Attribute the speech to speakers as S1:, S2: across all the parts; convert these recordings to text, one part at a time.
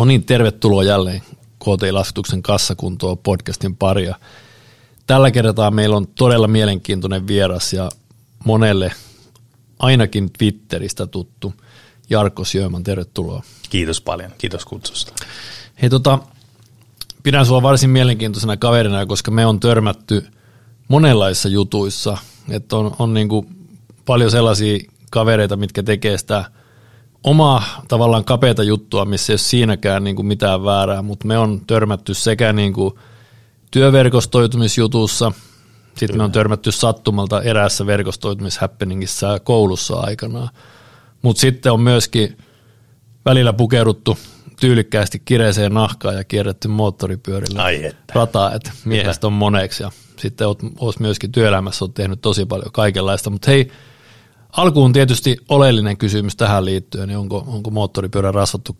S1: No niin, tervetuloa jälleen KT-laskutuksen kassakuntoa podcastin paria. Tällä kertaa meillä on todella mielenkiintoinen vieras ja monelle ainakin Twitteristä tuttu Jarkko Sjöman, tervetuloa.
S2: Kiitos paljon, kiitos kutsusta.
S1: Hei tota, pidän sua varsin mielenkiintoisena kaverina, koska me on törmätty monenlaisissa jutuissa, että on, on niin kuin paljon sellaisia kavereita, mitkä tekee sitä – omaa tavallaan kapeata juttua, missä ei ole siinäkään niin kuin mitään väärää, mutta me on törmätty sekä niin kuin työverkostoitumisjutussa, sitten me on törmätty sattumalta eräässä verkostoitumishappeningissa koulussa aikanaan, mutta sitten on myöskin välillä pukeuduttu tyylikkäästi kireeseen nahkaan ja kierretty moottoripyörillä
S2: Ai että.
S1: rataa, että miehestä on moneksi ja sitten oot, oot myöskin työelämässä oot tehnyt tosi paljon kaikenlaista, mutta hei, Alkuun tietysti oleellinen kysymys tähän liittyen, niin onko, onko moottoripyörä rasvattu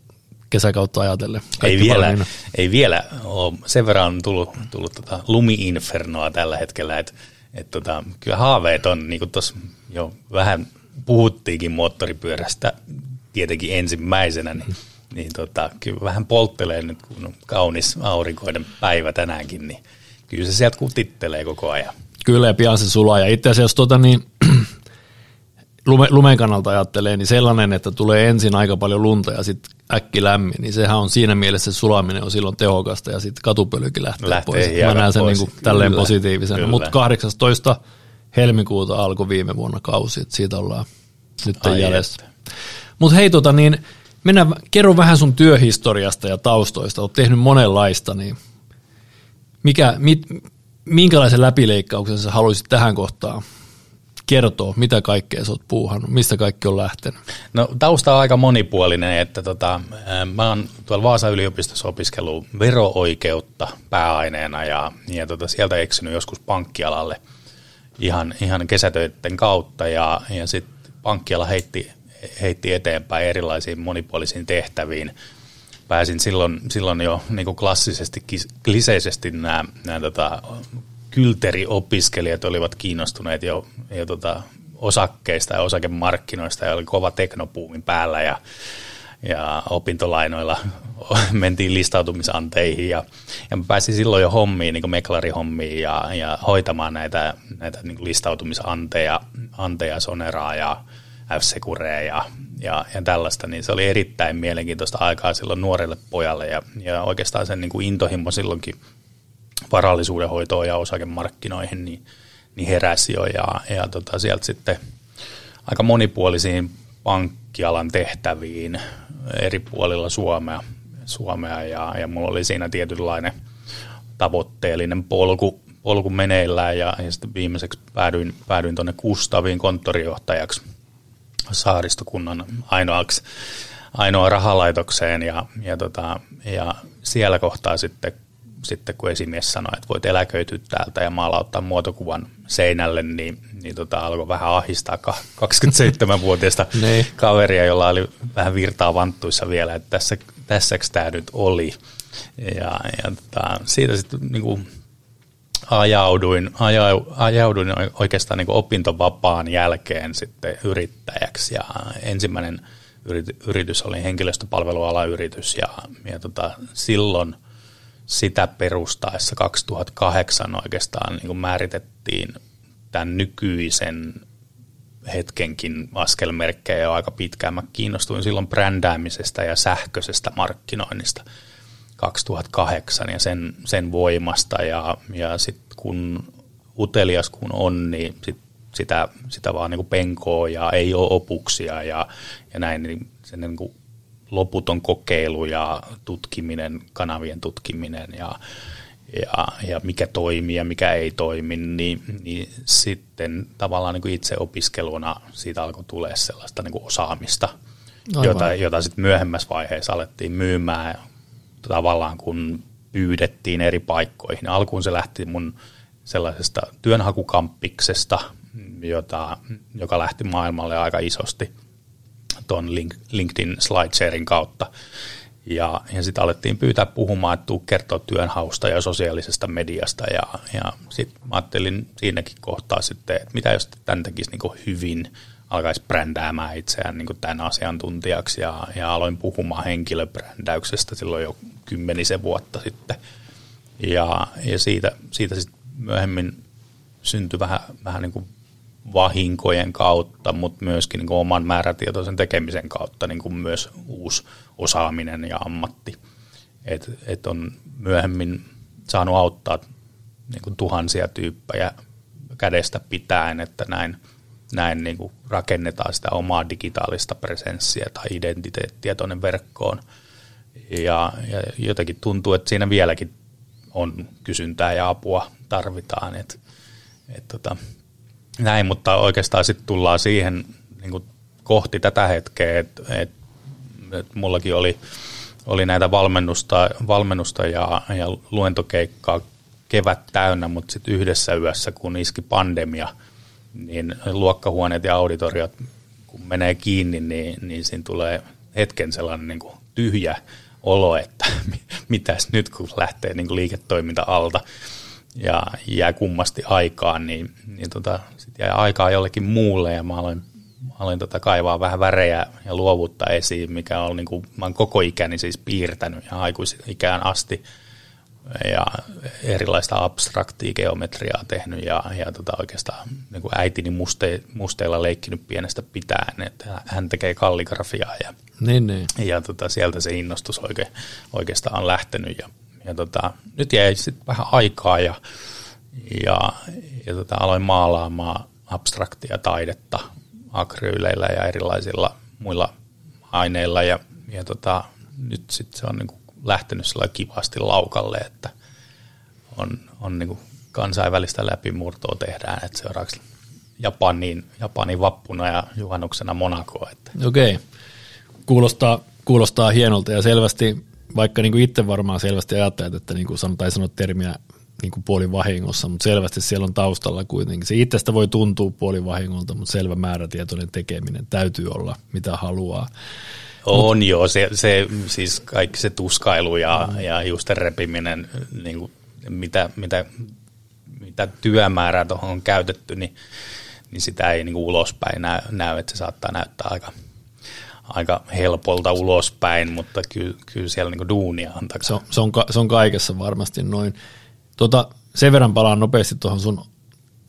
S1: kesäkautta ajatellen?
S2: ei vielä, ei vielä ole. Sen verran on tullut, tullut tota lumi-infernoa tällä hetkellä, että et tota, kyllä haaveet on, niin kuin tuossa jo vähän puhuttiinkin moottoripyörästä tietenkin ensimmäisenä, niin, niin tota, kyllä vähän polttelee nyt, kun on kaunis aurinkoinen päivä tänäänkin, niin kyllä se sieltä kutittelee koko ajan.
S1: Kyllä, ja pian se sulaa. Ja itse asiassa tota, niin, lume, lumen kannalta ajattelee, niin sellainen, että tulee ensin aika paljon lunta ja sitten äkki lämmin, niin sehän on siinä mielessä se sulaminen on silloin tehokasta ja sitten katupölykin lähtee, lähtee pois. Mä näen sen niin kuin tälleen kyllä, positiivisena, mutta 18. helmikuuta alkoi viime vuonna kausi, että siitä ollaan nyt jäljessä. Mutta hei tota niin, mennään, kerro vähän sun työhistoriasta ja taustoista, oot tehnyt monenlaista, niin mikä, mit, minkälaisen läpileikkauksen sä haluaisit tähän kohtaan kertoa, mitä kaikkea sä oot puuhannut, mistä kaikki on lähtenyt?
S2: No tausta on aika monipuolinen, että tota, mä oon tuolla Vaasan yliopistossa opiskellut vero-oikeutta pääaineena ja, ja tota, sieltä eksynyt joskus pankkialalle ihan, ihan kesätöiden kautta ja, ja sitten pankkiala heitti, heitti eteenpäin erilaisiin monipuolisiin tehtäviin. Pääsin silloin, silloin jo niin kuin klassisesti, kliseisesti nämä, nämä tota, kylteriopiskelijat olivat kiinnostuneet jo, jo tota, osakkeista ja osakemarkkinoista ja oli kova teknopuumin päällä ja, ja opintolainoilla mentiin listautumisanteihin ja, ja mä pääsin silloin jo hommiin, niin meklarihommiin ja, ja hoitamaan näitä, näitä niin listautumisanteja, anteja, soneraa ja f ja, ja, ja tällaista, niin se oli erittäin mielenkiintoista aikaa silloin nuorelle pojalle ja, ja oikeastaan sen niin kuin intohimo silloinkin varallisuuden hoitoon ja osakemarkkinoihin, niin, niin heräsi jo ja, ja tota, sieltä sitten aika monipuolisiin pankkialan tehtäviin eri puolilla Suomea, Suomea ja, ja mulla oli siinä tietynlainen tavoitteellinen polku, polku meneillään ja, ja sitten viimeiseksi päädyin, päädyin tuonne Kustaviin konttorijohtajaksi saaristokunnan ainoaksi, ainoa rahalaitokseen ja, ja, tota, ja siellä kohtaa sitten sitten kun esimies sanoi, että voit eläköityä täältä ja maalauttaa muotokuvan seinälle, niin, niin tota, alkoi vähän ahistaa 27-vuotiaista niin. kaveria, jolla oli vähän virtaa vanttuissa vielä, että tässä, tässäks tämä nyt oli. Ja, ja tota, siitä sitten niin kuin ajauduin, ajauduin oikeastaan niin kuin opintovapaan jälkeen sitten yrittäjäksi ja ensimmäinen yritys oli henkilöstöpalvelualayritys ja, ja tota, silloin – sitä perustaessa 2008 oikeastaan niin kuin määritettiin tämän nykyisen hetkenkin askelmerkkejä jo aika pitkään. Mä kiinnostuin silloin brändäämisestä ja sähköisestä markkinoinnista 2008 ja sen, sen voimasta ja, ja sitten kun utelias kun on, niin sit sitä, sitä vaan niin penkoo ja ei ole opuksia ja, ja näin, niin se niin kuin loputon kokeilu ja tutkiminen, kanavien tutkiminen ja, ja, ja mikä toimii ja mikä ei toimi, niin, niin sitten tavallaan niin kuin itse opiskeluna siitä alkoi tulee sellaista niin kuin osaamista, Aivan. jota, jota sitten myöhemmässä vaiheessa alettiin myymään tavallaan kun pyydettiin eri paikkoihin. Alkuun se lähti mun sellaisesta työnhakukamppiksesta, jota, joka lähti maailmalle aika isosti – tuon LinkedIn SlideSharein kautta. Ja, ja sitten alettiin pyytää puhumaan, että tuu kertoa työnhausta ja sosiaalisesta mediasta. Ja, ja sitten mä ajattelin siinäkin kohtaa sitten, että mitä jos tämän tekisi niin hyvin, alkaisi brändäämään itseään niin tämän asiantuntijaksi ja, ja aloin puhumaan henkilöbrändäyksestä silloin jo kymmenisen vuotta sitten. Ja, ja siitä, siitä sitten myöhemmin syntyi vähän, vähän niin kuin vahinkojen kautta, mutta myöskin niin kuin oman määrätietoisen tekemisen kautta niin kuin myös uusi osaaminen ja ammatti. Et, et on myöhemmin saanut auttaa niin kuin tuhansia tyyppejä kädestä pitäen, että näin, näin niin kuin rakennetaan sitä omaa digitaalista presenssiä tai identiteettiä tuonne verkkoon. Ja, ja jotenkin tuntuu, että siinä vieläkin on kysyntää ja apua tarvitaan. Et, et tota, näin, mutta oikeastaan sitten tullaan siihen niin kuin kohti tätä hetkeä, että et, et mullakin oli, oli näitä valmennusta, valmennusta ja, ja luentokeikkaa kevät täynnä, mutta sitten yhdessä yössä, kun iski pandemia, niin luokkahuoneet ja auditoriot, kun menee kiinni, niin, niin siinä tulee hetken sellainen niin kuin tyhjä olo, että mitäs nyt kun lähtee niin kuin liiketoiminta alta ja jää kummasti aikaan, niin, niin tota, sitten jää aikaa jollekin muulle ja mä aloin, aloin tota kaivaa vähän värejä ja luovuutta esiin, mikä on niin kuin, mä olen koko ikäni siis piirtänyt ja aikuisikään asti ja erilaista abstraktia geometriaa tehnyt ja, ja tota oikeastaan niin kuin äitini muste, musteilla leikkinyt pienestä pitäen, että hän tekee kalligrafiaa ja,
S1: niin, niin.
S2: ja tota, sieltä se innostus oike, oikeastaan on lähtenyt ja, ja tota, nyt jäi sitten vähän aikaa ja, ja, ja tota, aloin maalaamaan abstraktia taidetta akryyleillä ja erilaisilla muilla aineilla ja, ja tota, nyt sitten se on niin kuin lähtenyt kivasti laukalle, että on, on niin kuin kansainvälistä läpimurtoa tehdään, että seuraavaksi Japaniin, Japanin vappuna ja juhannuksena Monakoa.
S1: Okei, kuulostaa, kuulostaa hienolta ja selvästi, vaikka niin kuin itse varmaan selvästi ajattelet, että niin kuin san, tai sanot termiä niin kuin puolivahingossa, mutta selvästi siellä on taustalla kuitenkin. Se itsestä voi tuntua puolivahingolta, mutta selvä määrätietoinen tekeminen täytyy olla, mitä haluaa.
S2: On Mut, joo, se, se, siis kaikki se tuskailu ja, mm. ja justen repiminen, niin kuin, mitä, mitä, mitä työmäärää tuohon on käytetty, niin, niin sitä ei niin kuin ulospäin näy, näy, että se saattaa näyttää aika, aika helpolta ulospäin, mutta kyllä, kyllä siellä niin duunia on
S1: Se on, se, on, se on kaikessa varmasti noin. Tota, sen verran palaan nopeasti tuohon sun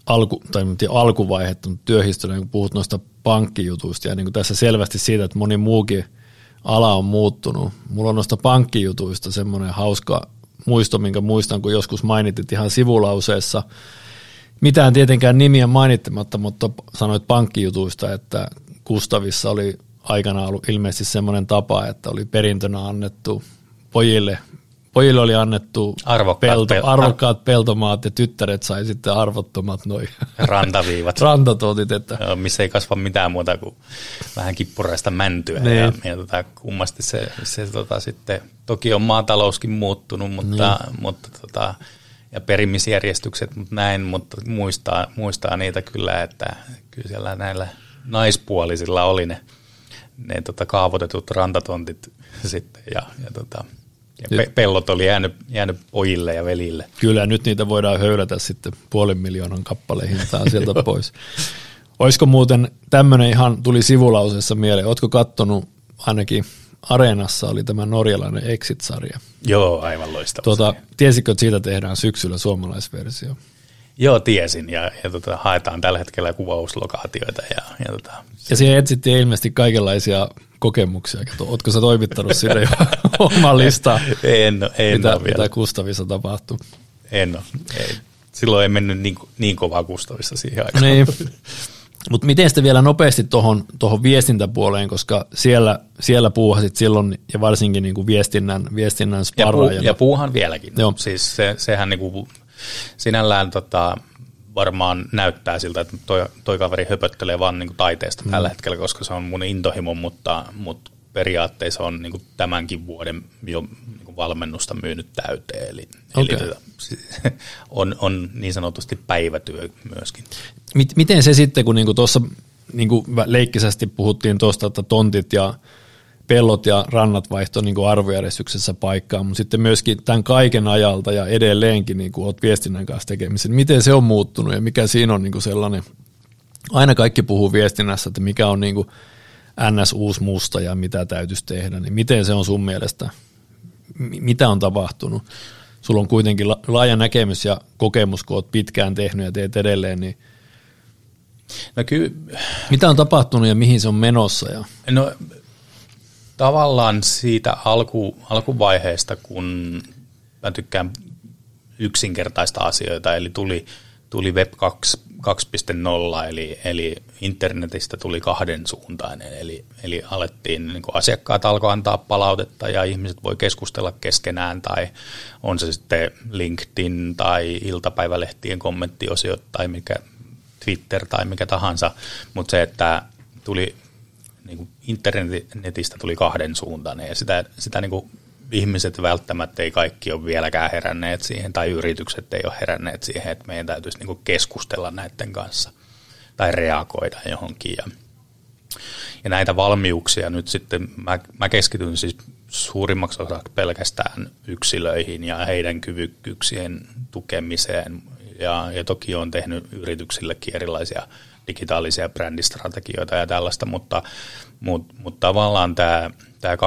S1: alku, tai alkuvaihetta työhistoriaan, kun puhut noista pankkijutuista ja niin kuin tässä selvästi siitä, että moni muukin – ala on muuttunut. Mulla on noista pankkijutuista semmoinen hauska muisto, minkä muistan, kun joskus mainitit ihan sivulauseessa, mitään tietenkään nimiä mainittamatta, mutta sanoit pankkijutuista, että Kustavissa oli aikana ollut ilmeisesti semmoinen tapa, että oli perintönä annettu pojille Pojille oli annettu
S2: arvokkaat, pelto,
S1: pel- arvokkaat peltomaat ja tyttäret sai sitten arvottomat noin
S2: rantaviivat.
S1: Rantatotit. Että.
S2: Joo, missä ei kasva mitään muuta kuin vähän kippuraista mäntyä. Niin. Ja, ja tota, kummasti se, se tota, sitten, toki on maatalouskin muuttunut, mutta, niin. mutta tota, ja perimisjärjestykset, mutta näin, mutta muistaa, muistaa niitä kyllä, että kyllä siellä näillä naispuolisilla oli ne, ne tota, kaavoitetut rantatontit sitten ja, ja tota, ja pe- pellot oli jäänyt, jäänyt pojille ja velille.
S1: Kyllä, nyt niitä voidaan höylätä sitten puolen miljoonan kappaleen hintaan sieltä pois. Olisiko muuten tämmöinen ihan tuli sivulausessa mieleen, ootko kattonut ainakin Areenassa oli tämä norjalainen Exit-sarja.
S2: Joo, aivan loistava.
S1: Tuota, tiesitkö, että siitä tehdään syksyllä suomalaisversio?
S2: Joo, tiesin ja, ja tota, haetaan tällä hetkellä kuvauslokaatioita. Ja, ja, tota,
S1: ja siihen etsittiin ilmeisesti kaikenlaisia kokemuksia. Oletko sä toimittanut sinne jo oman listaa,
S2: en, en
S1: mitä, ole vielä. mitä Kustavissa tapahtuu?
S2: En ole. Ei. Silloin ei mennyt niin, niin kovaa Kustavissa siihen aikaan.
S1: Niin. Mutta miten sitten vielä nopeasti tuohon tohon viestintäpuoleen, koska siellä, siellä puuhasit silloin ja varsinkin niin kuin viestinnän, viestinnän sparraajana.
S2: Ja, puu, ja puuhan vieläkin. Joo. Siis se, sehän niin kuin sinällään tota, varmaan näyttää siltä, että toi, toi kaveri höpöttelee vaan niin kuin taiteesta mm. tällä hetkellä, koska se on mun intohimo, mutta, mutta periaatteessa on niin kuin tämänkin vuoden jo niin kuin valmennusta myynyt täyteen. Eli, okay. eli on, on niin sanotusti päivätyö myöskin.
S1: Miten se sitten, kun niinku tuossa niinku leikkisästi puhuttiin tuosta, että tontit ja pellot ja rannat vaihtoi niin arvojärjestyksessä paikkaa, mutta sitten myöskin tämän kaiken ajalta ja edelleenkin niin kuin olet viestinnän kanssa tekemisissä. Miten se on muuttunut ja mikä siinä on niin kuin sellainen aina kaikki puhuu viestinnässä, että mikä on niin kuin NS uusi musta ja mitä täytyisi tehdä, niin miten se on sun mielestä, mitä on tapahtunut? Sulla on kuitenkin laaja näkemys ja kokemus, kun olet pitkään tehnyt ja teet edelleen, niin no ky- mitä on tapahtunut ja mihin se on menossa? Ja?
S2: No tavallaan siitä alku, alkuvaiheesta, kun mä tykkään yksinkertaista asioita, eli tuli, tuli Web 2, 2.0, eli, eli internetistä tuli kahden suuntainen, eli, eli alettiin, niin kuin asiakkaat alkoi antaa palautetta ja ihmiset voi keskustella keskenään, tai on se sitten LinkedIn tai iltapäivälehtien kommenttiosiot tai mikä Twitter tai mikä tahansa, mutta se, että tuli niin kuin internetistä tuli kahden suuntainen ja sitä, sitä niin kuin ihmiset välttämättä ei kaikki ole vieläkään heränneet siihen tai yritykset ei ole heränneet siihen, että meidän täytyisi niin kuin keskustella näiden kanssa tai reagoida johonkin. Ja, ja näitä valmiuksia nyt sitten, mä, mä keskityn siis suurimmaksi osaksi pelkästään yksilöihin ja heidän kyvykkyyksien tukemiseen. Ja, ja toki on tehnyt yrityksillekin erilaisia digitaalisia brändistrategioita ja tällaista, mutta, mutta, mutta tavallaan tämä, tämä 2.0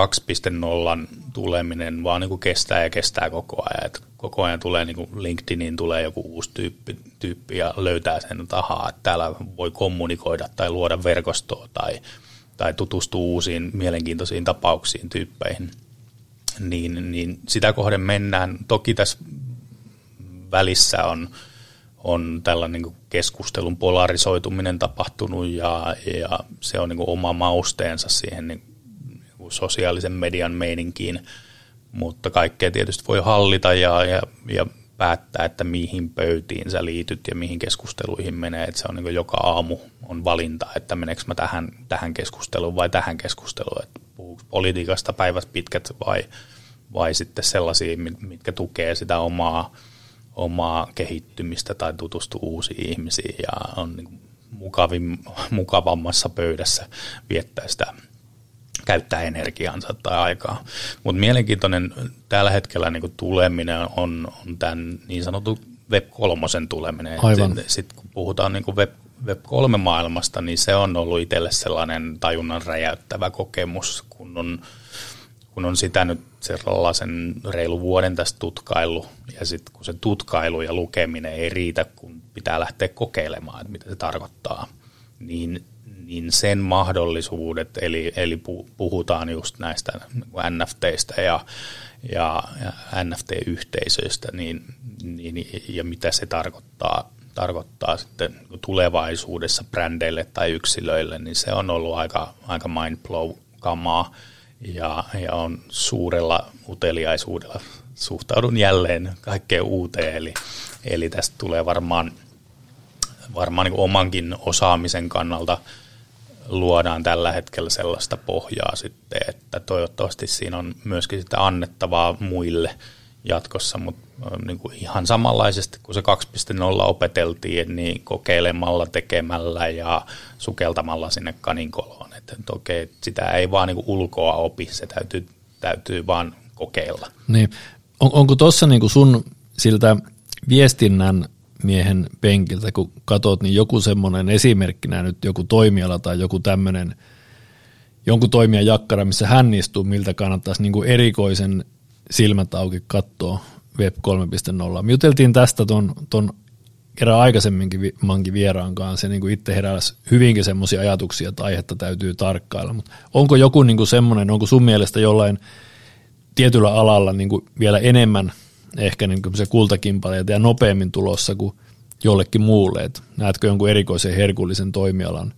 S2: tuleminen vaan niin kuin kestää ja kestää koko ajan. Et koko ajan tulee niin kuin LinkedInin tulee joku uusi tyyppi, tyyppi ja löytää sen tahaa, että täällä voi kommunikoida tai luoda verkostoa tai, tai tutustua uusiin mielenkiintoisiin tapauksiin, tyyppeihin. Niin, niin sitä kohden mennään. Toki tässä välissä on on tällainen niin keskustelun polarisoituminen tapahtunut ja, ja se on niin oma mausteensa siihen niin sosiaalisen median meininkiin, mutta kaikkea tietysti voi hallita ja, ja, ja päättää, että mihin pöytiin sä liityt ja mihin keskusteluihin menee. Että se on niin joka aamu on valinta, että meneekö mä tähän, tähän keskusteluun vai tähän keskusteluun. Että politiikasta päivät pitkät vai, vai sitten sellaisia, mitkä tukee sitä omaa omaa kehittymistä tai tutustua uusiin ihmisiin ja on niin mukavin, mukavammassa pöydässä viettää sitä käyttää energiansa tai aikaa. Mutta mielenkiintoinen tällä hetkellä niin tuleminen on, on tämän niin sanotun Web 3 tuleminen. Sitten sit kun puhutaan niin Web, Web 3 maailmasta, niin se on ollut itselle sellainen tajunnan räjäyttävä kokemus, kun on kun on sitä nyt sellaisen reilu vuoden tästä tutkailu, ja sitten kun se tutkailu ja lukeminen ei riitä, kun pitää lähteä kokeilemaan, että mitä se tarkoittaa, niin, niin sen mahdollisuudet, eli, eli puhutaan just näistä NFTistä ja, ja, ja NFT-yhteisöistä, niin, niin, ja mitä se tarkoittaa, tarkoittaa sitten tulevaisuudessa brändeille tai yksilöille, niin se on ollut aika, aika mind-blow-kamaa ja, ja on suurella uteliaisuudella suhtaudun jälleen kaikkeen uuteen, eli, eli tästä tulee varmaan, varmaan niin omankin osaamisen kannalta luodaan tällä hetkellä sellaista pohjaa sitten, että toivottavasti siinä on myöskin sitä annettavaa muille jatkossa, mutta niin kuin ihan samanlaisesti kuin se 2.0 opeteltiin, niin kokeilemalla, tekemällä ja sukeltamalla sinne kaninkoloon että, että okei, sitä ei vaan niin ulkoa opi, se täytyy, täytyy vaan kokeilla.
S1: Niin. On, onko tuossa niin sun siltä viestinnän miehen penkiltä, kun katsot, niin joku semmoinen esimerkkinä nyt joku toimiala tai joku tämmöinen, jonkun toimijan jakkara, missä hän istuu, miltä kannattaisi niin kuin erikoisen silmät auki katsoa Web 3.0. Me juteltiin tästä ton, ton kerran aikaisemminkin mankin vieraan kanssa ja niin kuin itse heräsi hyvinkin semmoisia ajatuksia, että aihetta täytyy tarkkailla. Mutta onko joku niin kuin semmoinen, onko sun mielestä jollain tietyllä alalla niin kuin vielä enemmän ehkä niin kuin se kultakimpaleita ja nopeammin tulossa kuin jollekin muulle? Et näetkö jonkun erikoisen herkullisen toimialan?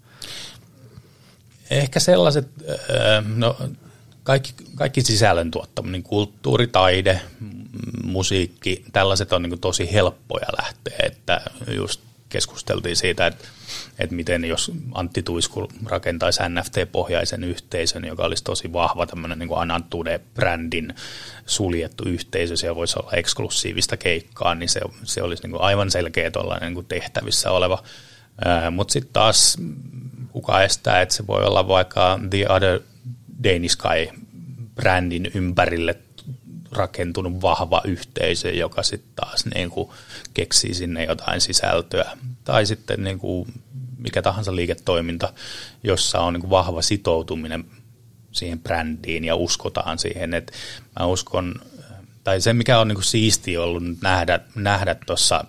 S2: Ehkä sellaiset, no kaikki, kaikki sisällön tuottaminen, kulttuuri, taide, musiikki, tällaiset on niin tosi helppoja lähteä, että just keskusteltiin siitä, että, että miten jos Antti Tuisku rakentaisi NFT-pohjaisen yhteisön, joka olisi tosi vahva tämmöinen niin Anantude-brändin suljettu yhteisö, siellä voisi olla eksklusiivista keikkaa, niin se, se olisi niin aivan selkeä tuollainen niin tehtävissä oleva. Mutta sitten taas kuka estää, että se voi olla vaikka The Other Danish Sky brändin ympärille rakentunut vahva yhteisö, joka sitten taas niin kuin keksii sinne jotain sisältöä. Tai sitten niin kuin mikä tahansa liiketoiminta, jossa on niin kuin vahva sitoutuminen siihen brändiin ja uskotaan siihen. Et mä uskon, tai se mikä on niin kuin siisti ollut nähdä, nähdä tuossa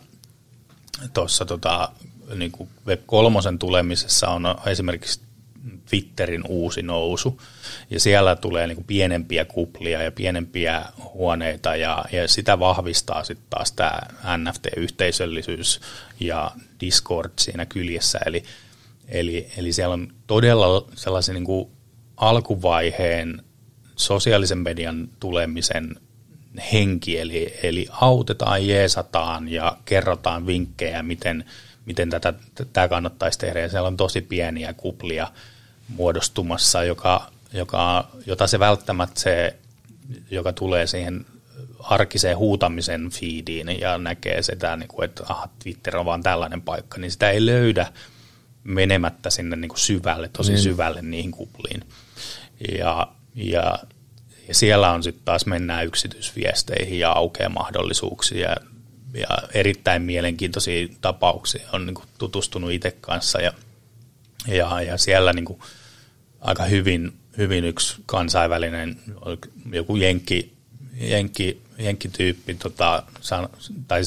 S2: tuossa tota, niin kuin Web3 tulemisessa on esimerkiksi Twitterin uusi nousu, ja siellä tulee niin kuin pienempiä kuplia ja pienempiä huoneita, ja, ja sitä vahvistaa sitten taas tämä NFT-yhteisöllisyys ja Discord siinä kyljessä, eli, eli, eli siellä on todella sellaisen niin kuin alkuvaiheen sosiaalisen median tulemisen henki, eli, eli autetaan, jeesataan ja kerrotaan vinkkejä, miten, miten tätä, tämä kannattaisi tehdä. Ja siellä on tosi pieniä kuplia muodostumassa, joka, joka, jota se välttämättä se, joka tulee siihen arkiseen huutamisen feediin ja näkee sitä, niin kuin, että aha, Twitter on vaan tällainen paikka, niin sitä ei löydä menemättä sinne niin kuin syvälle, tosi niin. syvälle niihin kupliin. Ja, ja, ja siellä on sitten taas mennään yksityisviesteihin ja aukeaa mahdollisuuksia ja erittäin mielenkiintoisia tapauksia. On niin kuin tutustunut itse kanssa ja, ja, ja siellä niin kuin aika hyvin, hyvin yksi kansainvälinen, joku jenkki, jenkki, jenkkityyppi, tota, tai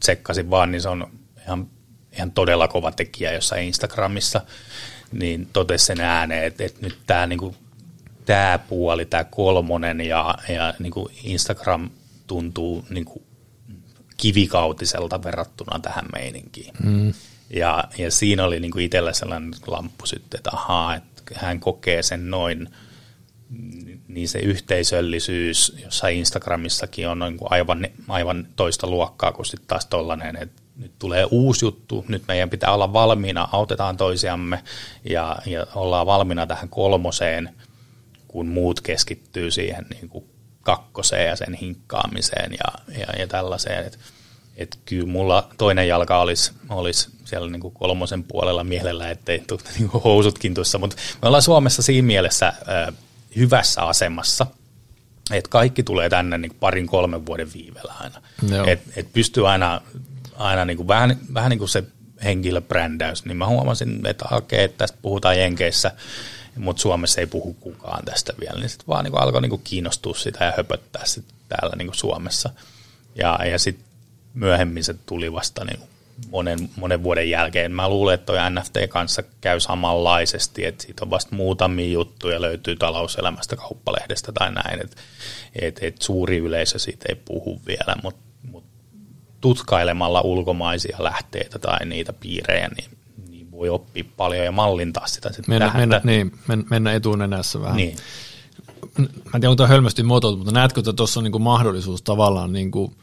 S2: tsekkasin vaan, niin se on ihan, ihan todella kova tekijä jossain Instagramissa, niin totesi sen ääneen, että, että nyt tämä niinku, tämä puoli, tämä kolmonen ja, ja niinku Instagram tuntuu niinku kivikautiselta verrattuna tähän meininkiin. Mm. Ja, ja siinä oli niinku itsellä sellainen lamppu sitten, että ahaa, että hän kokee sen noin, niin se yhteisöllisyys, jossa Instagramissakin on niin kuin aivan, aivan toista luokkaa kuin sitten taas tollainen, että nyt tulee uusi juttu, nyt meidän pitää olla valmiina, autetaan toisiamme ja, ja ollaan valmiina tähän kolmoseen, kun muut keskittyy siihen niin kuin kakkoseen ja sen hinkkaamiseen ja, ja, ja tällaiseen. Että et kyllä mulla toinen jalka olisi, olisi siellä niin kuin kolmosen puolella mielellä, ettei tule niin kuin housutkin tuossa, mutta me ollaan Suomessa siinä mielessä äh, hyvässä asemassa, että kaikki tulee tänne niin parin kolmen vuoden viivellä aina. Että et pystyy aina, aina niin kuin vähän, vähän niin kuin se henkilöbrändäys, niin mä huomasin, että okei, että tästä puhutaan Jenkeissä, mutta Suomessa ei puhu kukaan tästä vielä, niin sitten vaan niin kuin alkoi niin kuin kiinnostua sitä ja höpöttää sitä täällä niin kuin Suomessa. Ja, ja sitten myöhemmin se tuli vasta niin monen, monen vuoden jälkeen. Mä luulen, että toi NFT kanssa käy samanlaisesti, että siitä on vasta muutamia juttuja löytyy talouselämästä, kauppalehdestä tai näin, että et, et suuri yleisö siitä ei puhu vielä, mutta mut tutkailemalla ulkomaisia lähteitä tai niitä piirejä, niin, niin voi oppia paljon ja mallintaa sitä.
S1: Sitten mennä, mennä, niin, mennä etunenässä vähän. Niin. Mä en tiedä, onko tämä hölmösti muotoiltu, mutta näetkö, että tuossa on niinku mahdollisuus tavallaan niinku –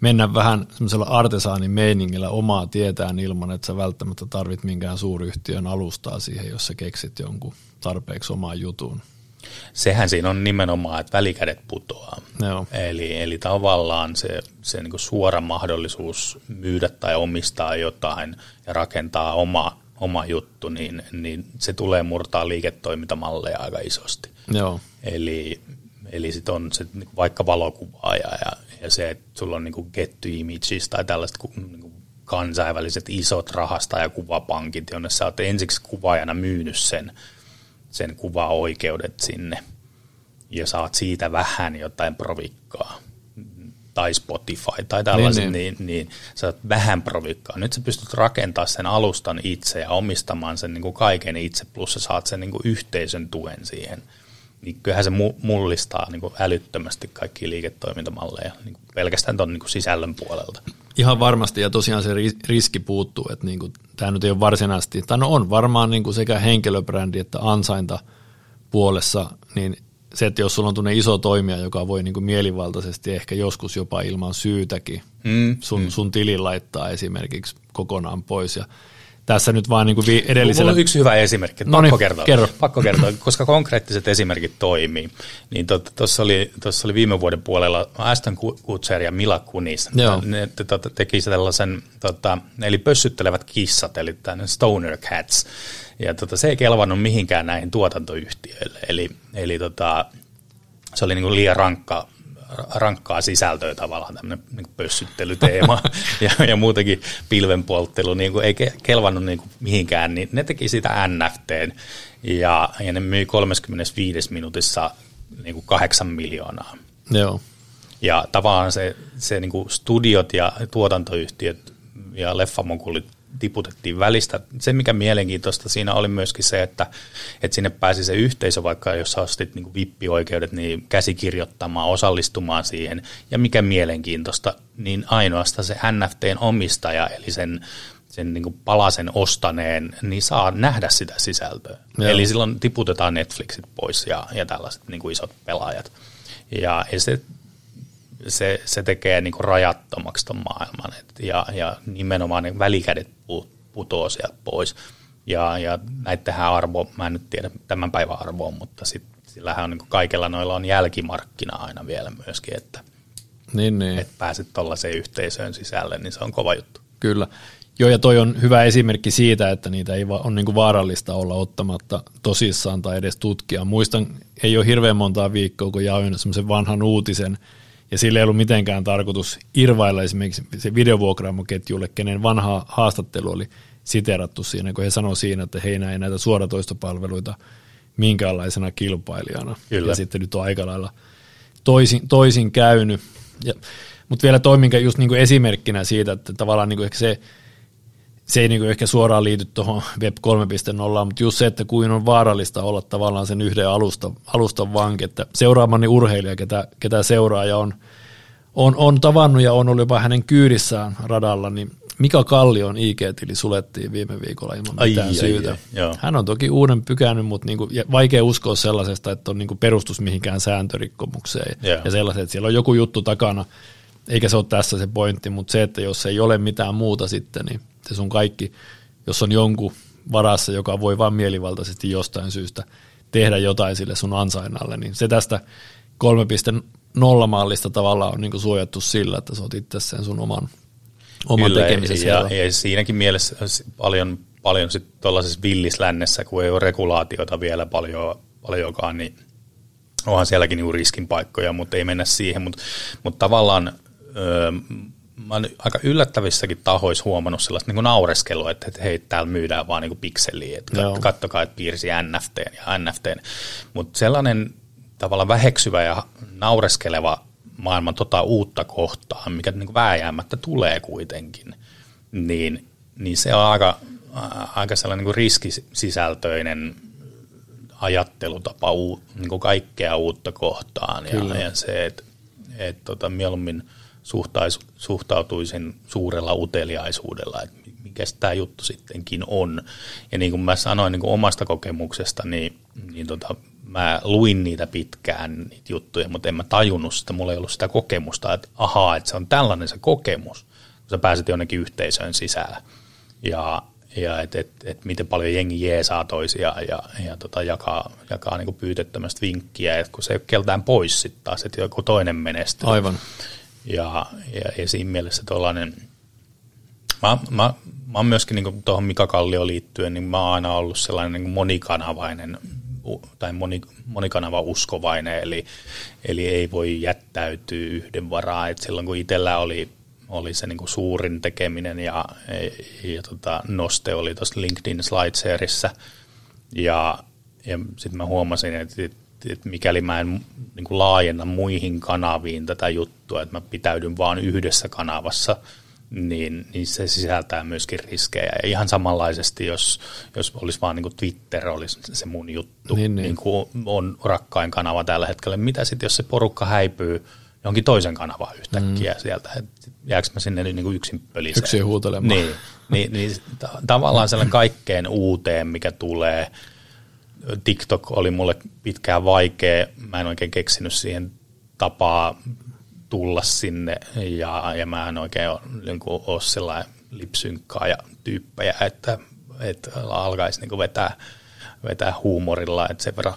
S1: mennä vähän semmoisella artesaanin meiningillä omaa tietään ilman, että sä välttämättä tarvit minkään suuryhtiön alustaa siihen, jos sä keksit jonkun tarpeeksi omaan jutun.
S2: Sehän siinä on nimenomaan, että välikädet putoaa. Joo. Eli, eli tavallaan se, se niin kuin suora mahdollisuus myydä tai omistaa jotain ja rakentaa oma, oma juttu, niin, niin se tulee murtaa liiketoimintamalleja aika isosti. Joo. Eli, eli sit on se niin vaikka valokuvaaja ja, ja se, että sulla on niin get to images tai tällaiset niin kansainväliset isot rahasta ja kuvapankit, jonne sä oot ensiksi kuvaajana myynyt sen, sen kuvaoikeudet sinne ja saat siitä vähän jotain provikkaa tai Spotify tai tällaiset, niin, niin. niin, niin oot vähän provikkaa. Nyt sä pystyt rakentamaan sen alustan itse ja omistamaan sen niin kuin kaiken itse, plus sä saat sen niin kuin yhteisön tuen siihen – niin kyllähän se mullistaa niin kuin älyttömästi kaikki liiketoimintamalleja niin kuin pelkästään tuon niin sisällön puolelta.
S1: Ihan varmasti, ja tosiaan se riski puuttuu, että niin kuin, tämä nyt ei ole varsinaisesti, tai no on varmaan niin kuin sekä henkilöbrändi että ansainta puolessa, niin se, että jos sulla on tunne iso toimija, joka voi niin kuin mielivaltaisesti ehkä joskus jopa ilman syytäkin mm, sun, mm. sun tilin laittaa esimerkiksi kokonaan pois, ja tässä nyt vaan niin kuin edellisellä... Mulla
S2: on yksi hyvä esimerkki, pakko, niin, kertoa, kerro. pakko kertoa, koska konkreettiset esimerkit toimii. Niin tuossa oli, oli viime vuoden puolella Aston Kutcher ja Mila Kunis. Joo. Ne te, te, teki sellaisen, tota, eli pössyttelevät kissat, eli Stoner Cats. Ja tota, se ei kelvannut mihinkään näihin tuotantoyhtiöille. Eli, eli tota, se oli niin kuin liian rankka rankkaa sisältöä tavallaan, tämmöinen niin pössyttelyteema ja, ja muutenkin pilvenpolttelu, niin kuin ei kelvannut niin kuin mihinkään, niin ne teki sitä NFT ja, ja ne myi 35 minuutissa niin kuin 8 miljoonaa.
S1: Joo.
S2: Ja tavallaan se, se niin kuin studiot ja tuotantoyhtiöt ja leffamokulit tiputettiin välistä. Se, mikä mielenkiintoista siinä oli myöskin se, että, että sinne pääsi se yhteisö, vaikka jos ostit niin vippioikeudet, niin käsikirjoittamaan, osallistumaan siihen. Ja mikä mielenkiintoista, niin ainoastaan se NFTn omistaja, eli sen, sen niin palasen ostaneen, niin saa nähdä sitä sisältöä. Joo. Eli silloin tiputetaan Netflixit pois ja, ja tällaiset niin kuin isot pelaajat. Ja, ja se se, se tekee niin kuin rajattomaksi tuon maailman. Et, ja, ja nimenomaan ne välikädet putoaa sieltä pois. Ja, ja näittehän arvo, mä en nyt tiedä tämän päivän arvoa, mutta sit, sillähän on niin kuin kaikella noilla on jälkimarkkina aina vielä myöskin, että
S1: niin, niin.
S2: et pääset tuollaiseen yhteisöön sisälle, niin se on kova juttu.
S1: Kyllä. Joo, ja toi on hyvä esimerkki siitä, että niitä ei va- on niin kuin vaarallista olla ottamatta tosissaan tai edes tutkia. Muistan, ei ole hirveän montaa viikkoa, kun jaoin semmoisen vanhan uutisen – ja sillä ei ollut mitenkään tarkoitus irvailla esimerkiksi se videovuokraamoketjulle, kenen vanha haastattelu oli siterattu siinä, kun he sanoi siinä, että he ei näe näitä suoratoistopalveluita minkäänlaisena kilpailijana. Kyllä. Ja sitten nyt on aika lailla toisin, toisin käynyt. Ja, mutta vielä toiminka just niin kuin esimerkkinä siitä, että tavallaan niin kuin ehkä se, se ei niin ehkä suoraan liity tuohon Web 3.0, mutta just se, että kuin on vaarallista olla tavallaan sen yhden alusta, alustan vanki, että seuraamani urheilija, ketä, ketä seuraaja on, on, on tavannut ja on ollut jopa hänen kyydissään radalla, niin Mika Kallion IG-tili sulettiin viime viikolla ilman ai, mitään ai, syytä. Ai, ai, Hän on toki uuden pykännyt, mutta niinku, vaikea uskoa sellaisesta, että on niinku perustus mihinkään sääntörikkomukseen yeah. ja sellaiset, että siellä on joku juttu takana, eikä se ole tässä se pointti, mutta se, että jos ei ole mitään muuta sitten, niin se sun kaikki, jos on jonkun varassa, joka voi vain mielivaltaisesti jostain syystä tehdä jotain sille sun ansainnalle, niin se tästä 3.0 mallista tavallaan on niin suojattu sillä, että sä oot itse sen sun oman, oman Kyllä, tekemisen
S2: ja, ja, siinäkin mielessä paljon, paljon sitten tuollaisessa villislännessä, kun ei ole regulaatiota vielä paljon, paljonkaan, niin onhan sielläkin niinku riskin paikkoja, mutta ei mennä siihen, mutta, mutta tavallaan öö, mä oon aika yllättävissäkin tahoissa huomannut sellaista niin naureskelua, että, että hei, täällä myydään vaan niin pikseliä, että Joo. kattokaa, että piirsi NFT ja NFT. Mutta sellainen tavallaan väheksyvä ja naureskeleva maailman tota uutta kohtaa, mikä niin vääjäämättä tulee kuitenkin, niin, niin se on aika, aika sellainen niin riskisisältöinen ajattelutapa niin kaikkea uutta kohtaan. Ja, ja se, että et, tota, mieluummin – suhtautuisin suurella uteliaisuudella, että mikä tämä juttu sittenkin on. Ja niin kuin mä sanoin niin kuin omasta kokemuksesta, niin, niin tota, mä luin niitä pitkään, niitä juttuja, mutta en mä tajunnut sitä, mulla ei ollut sitä kokemusta, että ahaa, että se on tällainen se kokemus, kun sä pääset jonnekin yhteisöön sisään. Ja, ja että et, et miten paljon jengi jeesaa toisia ja, ja tota, jakaa, jakaa niinku pyytettömästä vinkkiä, että kun se ei ole keltään pois sitten taas, että joku toinen menestyy.
S1: Aivan.
S2: Ja, ja, ja siinä mielessä tuollainen, mä, mä, mä oon myöskin niin tuohon Mika Kallio liittyen, niin mä oon aina ollut sellainen niin monikanavainen tai moni, monikanava uskovainen, eli, eli ei voi jättäytyä yhden varaa. Et silloin kun itsellä oli, oli se niin suurin tekeminen ja, ja, ja tota, noste oli tuossa LinkedIn Slideshareissa, ja, ja sitten mä huomasin, että, että mikäli mä en niin kuin laajenna muihin kanaviin tätä juttua, että mä pitäydyn vaan yhdessä kanavassa, niin, niin se sisältää myöskin riskejä. Ja ihan samanlaisesti, jos, jos olisi vaan niin kuin Twitter olisi se mun juttu, niin, niin. niin kuin on rakkain kanava tällä hetkellä. Mitä sitten, jos se porukka häipyy johonkin toisen kanavan yhtäkkiä mm. sieltä, että jääkö mä sinne niin kuin yksin pöliseen?
S1: Yksin huutelemaan.
S2: Niin, niin, niin tavallaan sellainen kaikkeen uuteen, mikä tulee – TikTok oli mulle pitkään vaikea. Mä en oikein keksinyt siihen tapaa tulla sinne ja, ja mä en oikein ole, niin ole sellainen lipsynkkaa ja tyyppejä, että, että alkaisi niin vetää, vetää huumorilla, että sen verran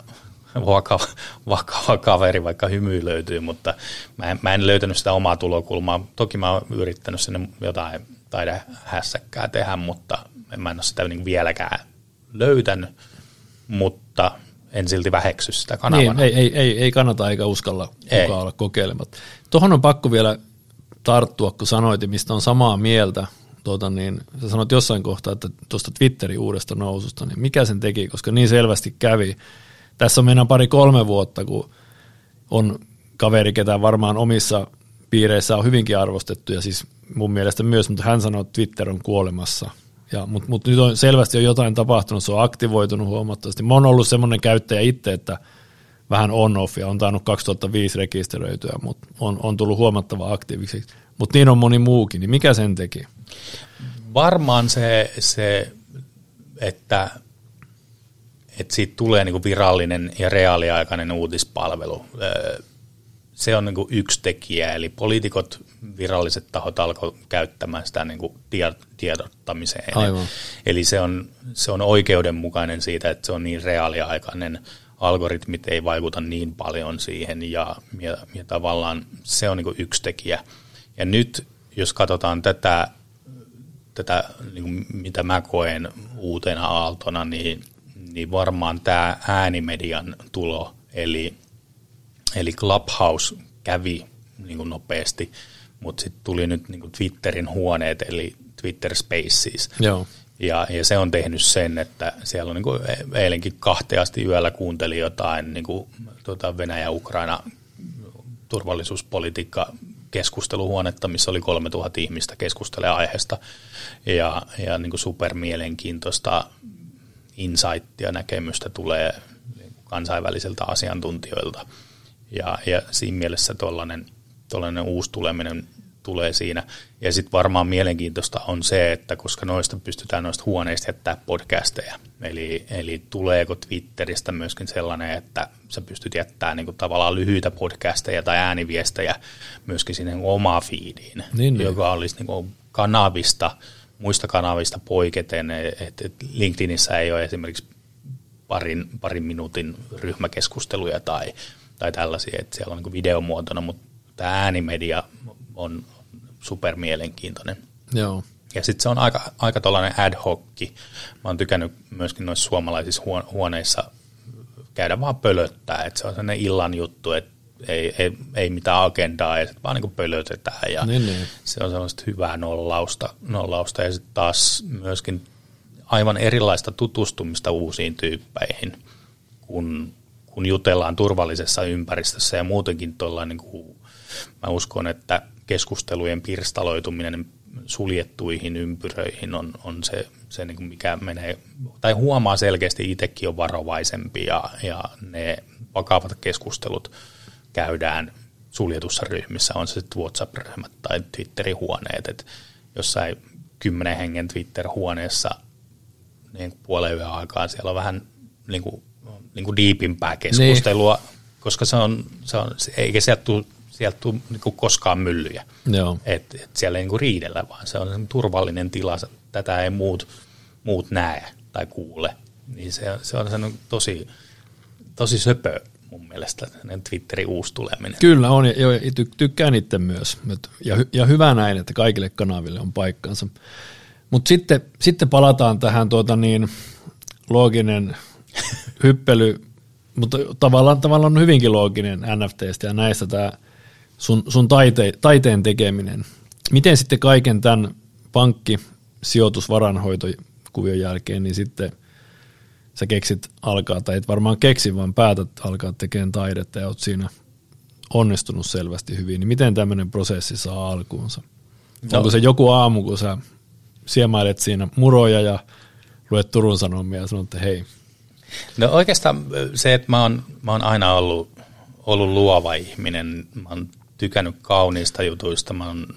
S2: vakava, vakava kaveri, vaikka hymy löytyy, mutta mä en, mä en löytänyt sitä omaa tulokulmaa. Toki mä oon yrittänyt sinne jotain taidehässäkkää tehdä, mutta mä en ole sitä niin vieläkään löytänyt mutta en silti väheksy sitä kanavana.
S1: Niin, ei, ei, ei, ei kannata eikä uskalla ei. olla kokeilematta. Tuohon on pakko vielä tarttua, kun sanoit, mistä on samaa mieltä. Tuota, niin, sä sanoit jossain kohtaa, että tuosta Twitterin uudesta noususta, niin mikä sen teki, koska niin selvästi kävi. Tässä on meidän pari-kolme vuotta, kun on kaveri, ketä varmaan omissa piireissä on hyvinkin arvostettu, ja siis mun mielestä myös, mutta hän sanoi, että Twitter on kuolemassa. Mutta, mutta nyt on selvästi on jotain tapahtunut, se on aktivoitunut huomattavasti. Mä oon ollut semmoinen käyttäjä itse, että vähän on-off ja on tainnut 2005 rekisteröityä, mutta on, on tullut huomattava aktiiviseksi. Mutta niin on moni muukin, niin mikä sen teki?
S2: Varmaan se, se että, että siitä tulee niinku virallinen ja reaaliaikainen uutispalvelu. Se on niinku yksi tekijä, eli poliitikot, viralliset tahot alkoivat käyttämään sitä niinku tiedottamiseen. Aivan. Eli se on, se on oikeudenmukainen siitä, että se on niin reaaliaikainen – algoritmit ei vaikuta niin paljon siihen ja, ja, ja tavallaan se on niin yksi tekijä. Ja nyt jos katsotaan tätä, tätä niin kuin mitä mä koen uutena aaltona, niin, niin varmaan tämä äänimedian tulo, eli, eli Clubhouse kävi niin kuin nopeasti, mutta sitten tuli nyt niin kuin Twitterin huoneet, eli Twitter Spaces. Joo. Ja, ja se on tehnyt sen, että siellä on niin kuin eilenkin kahteasti yöllä kuunteli jotain niin kuin, tuota Venäjä-Ukraina turvallisuuspolitiikka keskusteluhuonetta, missä oli 3000 ihmistä keskustelee aiheesta ja, ja niin kuin supermielenkiintoista insightia näkemystä tulee kansainvälisiltä asiantuntijoilta. Ja, ja siinä mielessä tuollainen uusi tuleminen tulee siinä. Ja sitten varmaan mielenkiintoista on se, että koska noista pystytään noista huoneista jättää podcasteja, eli, eli tuleeko Twitteristä myöskin sellainen, että sä pystyt jättämään niin tavallaan lyhyitä podcasteja tai ääniviestejä myöskin sinne omaa feediin, niin, niin. joka olisi niin kanavista, muista kanavista poiketen, että et LinkedInissä ei ole esimerkiksi parin, parin minuutin ryhmäkeskusteluja tai, tai tällaisia, että siellä on niin videomuotona, mutta tämä äänimedia on super mielenkiintoinen.
S1: Joo.
S2: Ja sitten se on aika, aika tuollainen ad hocki. Mä oon tykännyt myöskin noissa suomalaisissa huoneissa käydä vaan pölöttää, että se on sellainen illan juttu, että ei, ei, ei mitään agendaa ja sitten vaan niin pölötetään ja niin, niin. se on sellaista hyvää nollausta, nollausta ja sitten taas myöskin aivan erilaista tutustumista uusiin tyyppeihin, kun, kun jutellaan turvallisessa ympäristössä ja muutenkin tuolla niin kuin, mä uskon, että keskustelujen pirstaloituminen suljettuihin ympyröihin on, on se, se niin kuin mikä menee, tai huomaa selkeästi itsekin on varovaisempi ja, ja ne vakavat keskustelut käydään suljetussa ryhmissä, on se sitten WhatsApp-ryhmät tai Twitterin huoneet, että jossain kymmenen hengen Twitter-huoneessa niin puolen yön aikaa siellä on vähän niin kuin, niin kuin diipimpää keskustelua, niin. koska se on, se on, eikä sieltä tule sieltä tule niin koskaan myllyjä. Joo. Et, et siellä ei niin riidellä, vaan se on turvallinen tila. Tätä ei muut, muut näe tai kuule. Niin se, se on sen tosi, tosi söpö mun mielestä, Twitterin uusi tuleminen.
S1: Kyllä on, ja, ja tykkään itse myös. Ja, ja hyvä näin, että kaikille kanaville on paikkansa. Mutta sitten, sitten palataan tähän tuota niin, looginen hyppely, mutta tavallaan, tavallaan hyvinkin looginen NFTstä ja näistä tämä sun, sun taite, taiteen tekeminen. Miten sitten kaiken tämän pankki, sijoitus, varanhoitokuvion jälkeen, niin sitten sä keksit alkaa, tai et varmaan keksi, vaan päätät alkaa tekemään taidetta ja oot siinä onnistunut selvästi hyvin, niin miten tämmöinen prosessi saa alkuunsa? No. Onko se joku aamu, kun sä siemailet siinä muroja ja luet Turun Sanomia ja sanot, että hei.
S2: No oikeastaan se, että mä oon, mä oon aina ollut, ollut luova ihminen. Mä oon tykännyt kauniista jutuista. Mä oon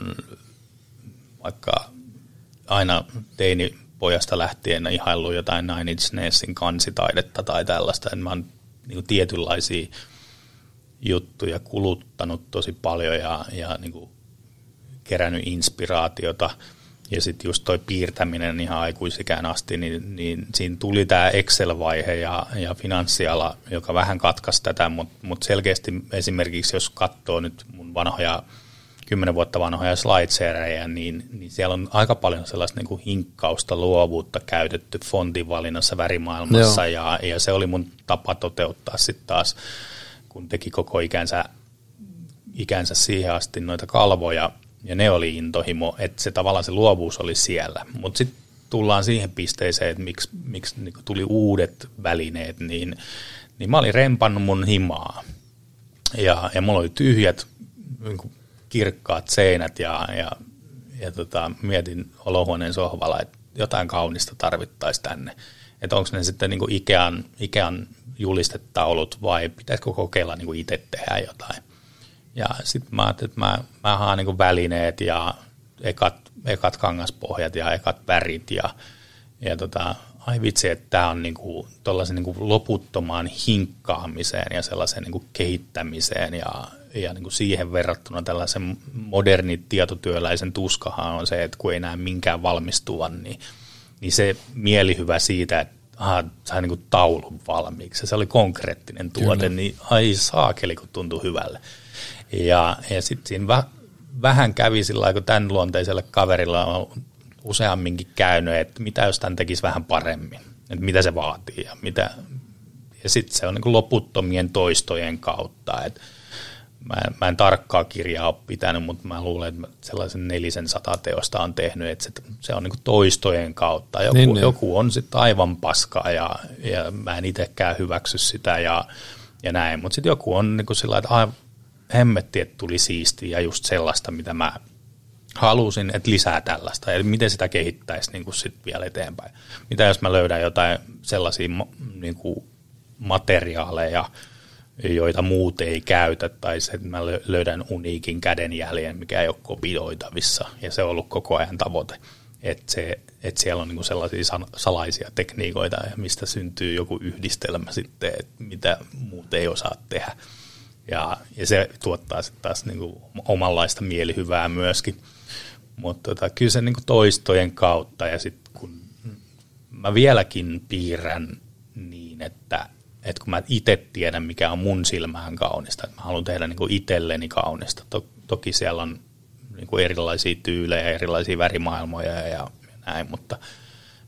S2: vaikka aina teini pojasta lähtien ihaillut jotain Nine Inch Nailsin kansitaidetta tai tällaista. Mä oon niin tietynlaisia juttuja kuluttanut tosi paljon ja, ja niin kuin kerännyt inspiraatiota. Ja sitten just toi piirtäminen ihan aikuisikään asti, niin, niin siinä tuli tämä Excel-vaihe ja, ja finanssiala, joka vähän katkaisi tätä, mutta mut selkeästi esimerkiksi jos katsoo nyt mun vanhoja kymmenen vuotta vanhoja slideshareja, niin, niin siellä on aika paljon sellaista niin kuin hinkkausta, luovuutta käytetty fontin valinnassa värimaailmassa, ja, ja se oli mun tapa toteuttaa sitten taas, kun teki koko ikänsä, ikänsä siihen asti noita kalvoja, ja ne oli intohimo, että se tavallaan se luovuus oli siellä. Mutta sitten tullaan siihen pisteeseen, että miksi, miksi niin tuli uudet välineet, niin, niin mä olin rempannut mun himaa. Ja, ja mulla oli tyhjät niin kirkkaat seinät ja, ja, ja tota, mietin olohuoneen sohvalla, että jotain kaunista tarvittaisiin tänne. Että onko ne sitten niin Ikean, Ikean julistetaolut vai pitäisikö kokeilla niin itse tehdä jotain. Ja sitten mä ajattelin, että mä, mä haan niin välineet ja ekat, ekat kangaspohjat ja ekat värit ja, ja tota, ai vitsi, että tämä on niinku, niinku loputtomaan hinkkaamiseen ja sellaiseen niinku kehittämiseen ja, ja niinku siihen verrattuna tällaisen modernin tietotyöläisen tuskahan on se, että kun ei näe minkään valmistuvan, niin, niin se mielihyvä siitä, että aha, sai niinku taulun valmiiksi. Se oli konkreettinen tuote, Kyllä. niin ai saakeli, kun tuntui hyvälle. Ja, ja sitten siinä väh, vähän kävi sillä kun tämän luonteiselle kaverilla on useamminkin käynyt, että mitä jos tämän tekisi vähän paremmin, että mitä se vaatii ja mitä, ja sitten se on niin loputtomien toistojen kautta, että mä, mä en tarkkaa kirjaa ole pitänyt, mutta mä luulen, että sellaisen nelisen sata teosta on tehnyt, että se, se on niin toistojen kautta. Joku, niin, niin. joku on sitten aivan paskaa ja, ja mä en itsekään hyväksy sitä ja, ja näin, mutta sitten joku on niin sillä että hemmetti, että tuli siistiä ja just sellaista, mitä mä halusin, että lisää tällaista, eli miten sitä kehittäisi niin kuin sit vielä eteenpäin. Mitä jos mä löydän jotain sellaisia niin kuin materiaaleja, joita muut ei käytä, tai se, että mä löydän uniikin kädenjäljen, mikä ei ole kopioitavissa, ja se on ollut koko ajan tavoite, että, se, että siellä on niin kuin sellaisia salaisia tekniikoita, mistä syntyy joku yhdistelmä sitten, että mitä muut ei osaa tehdä. Ja, ja se tuottaa sitten taas niin kuin omanlaista mielihyvää myöskin. Mutta tota, kyllä se niin toistojen kautta ja sitten kun mä vieläkin piirrän niin, että, että kun mä itse tiedän, mikä on mun silmään kaunista, että mä haluan tehdä niin itselleni kaunista. To, toki siellä on niin kuin erilaisia tyylejä, erilaisia värimaailmoja ja, ja näin, mutta,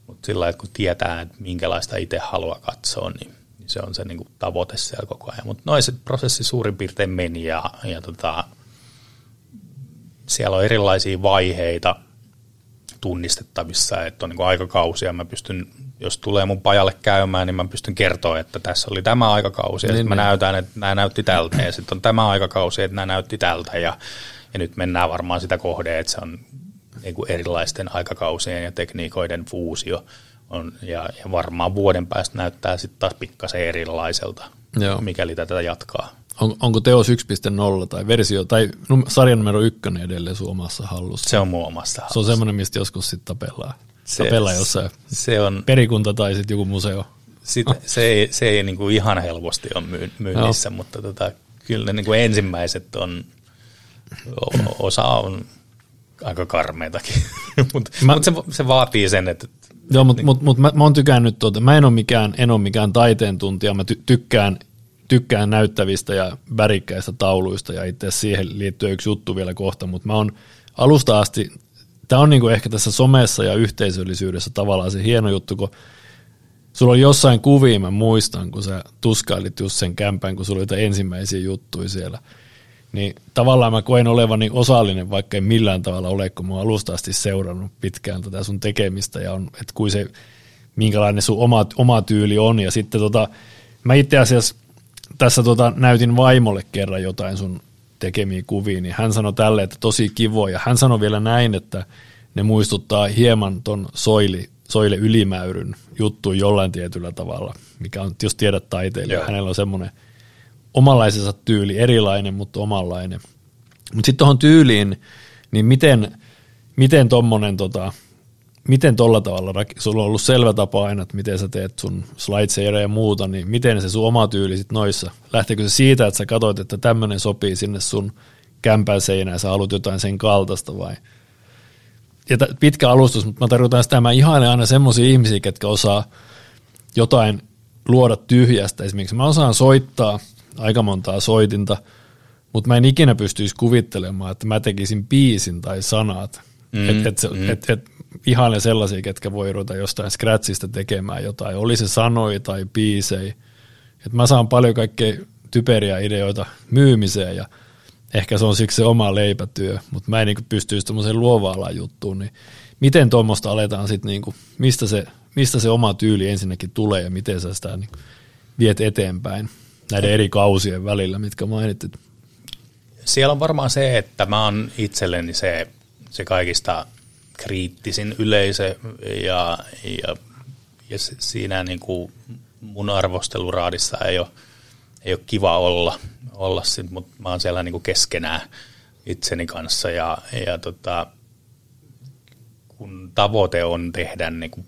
S2: mutta sillä lailla, että kun tietää, että minkälaista itse haluaa katsoa, niin se on se niin kuin tavoite siellä koko ajan. Mutta noin se prosessi suurin piirtein meni ja, ja tota, siellä on erilaisia vaiheita tunnistettavissa, että on niin aikakausia. Mä pystyn, jos tulee mun pajalle käymään, niin mä pystyn kertoa, että tässä oli tämä aikakausi, ja niin, sitten mä niin. näytän, että nämä näytti tältä, ja sitten on tämä aikakausi, että nämä näytti tältä, ja, ja nyt mennään varmaan sitä kohde, että se on niin kuin erilaisten aikakausien ja tekniikoiden fuusio, on, ja, ja varmaan vuoden päästä näyttää sitten taas pikkasen erilaiselta, Joo. mikäli tätä jatkaa.
S1: On, onko Teos 1.0 tai versio, tai sarjan numero ykkönen edelleen sun omassa hallussa?
S2: Se on mun omassa hallussa.
S1: Se on semmoinen, mistä joskus sitten tapellaan. Se, tapellaan jossain se on, perikunta tai sitten joku museo.
S2: Sit, se ei, se ei niinku ihan helposti ole myy, myynnissä, no. mutta tota, kyllä ne niinku ensimmäiset on, osa on aika karmeitakin, mutta mut se, se vaatii sen, että
S1: Joo, mutta niin. mut, mut mä, mä oon tykännyt tuota, mä en ole mikään, en ole mikään taiteen tuntija, mä ty, tykkään tykkään näyttävistä ja värikkäistä tauluista ja itse siihen liittyy yksi juttu vielä kohta, mutta mä oon alusta asti, tämä on niinku ehkä tässä somessa ja yhteisöllisyydessä tavallaan se hieno juttu, kun sulla on jossain kuvia, mä muistan, kun sä tuskailit just sen kämpän, kun sulla oli ensimmäisiä juttuja siellä, niin tavallaan mä koen olevani osallinen, vaikka ei millään tavalla ole, kun mä oon alusta asti seurannut pitkään tätä sun tekemistä ja on, että kuin se, minkälainen sun oma, oma tyyli on ja sitten tota, mä itse asiassa tässä tota, näytin vaimolle kerran jotain sun tekemiä kuvia, niin hän sanoi tälle, että tosi kivoja. Hän sanoi vielä näin, että ne muistuttaa hieman ton soili, soile ylimäyryn juttu jollain tietyllä tavalla, mikä on, jos tiedät taiteilija, hänellä on semmoinen omanlaisensa tyyli, erilainen, mutta omanlainen. Mutta sitten tuohon tyyliin, niin miten, miten tuommoinen tota, miten tolla tavalla, sulla on ollut selvä tapa aina, että miten sä teet sun slideshareja ja muuta, niin miten se sun oma tyyli sit noissa, lähteekö se siitä, että sä katsoit, että tämmöinen sopii sinne sun kämpän seinään, sä haluat jotain sen kaltaista vai? Ja t- pitkä alustus, mutta mä tarkoitan sitä, mä ihailen aina semmoisia ihmisiä, ketkä osaa jotain luoda tyhjästä. Esimerkiksi mä osaan soittaa aika montaa soitinta, mutta mä en ikinä pystyisi kuvittelemaan, että mä tekisin biisin tai sanat. Mm, että et, mm. et, et, ihailen sellaisia, ketkä voi ruveta jostain scratchista tekemään jotain, oli se sanoi tai biisei. Et mä saan paljon kaikkea typeriä ideoita myymiseen ja ehkä se on siksi se oma leipätyö, mutta mä en niin pystyisi tämmöiseen luova juttuun, niin miten tuommoista aletaan sitten, niin mistä, se, mistä se oma tyyli ensinnäkin tulee ja miten sä sitä niin viet eteenpäin näiden eri kausien välillä, mitkä mainitsit?
S2: Siellä on varmaan se, että mä oon itselleni se, se kaikista kriittisin yleisö ja, ja, ja siinä niin kuin mun arvosteluraadissa ei ole, ei ole kiva olla, olla sit, mutta mä oon siellä niin kuin keskenään itseni kanssa ja, ja tota, kun tavoite on tehdä niin kuin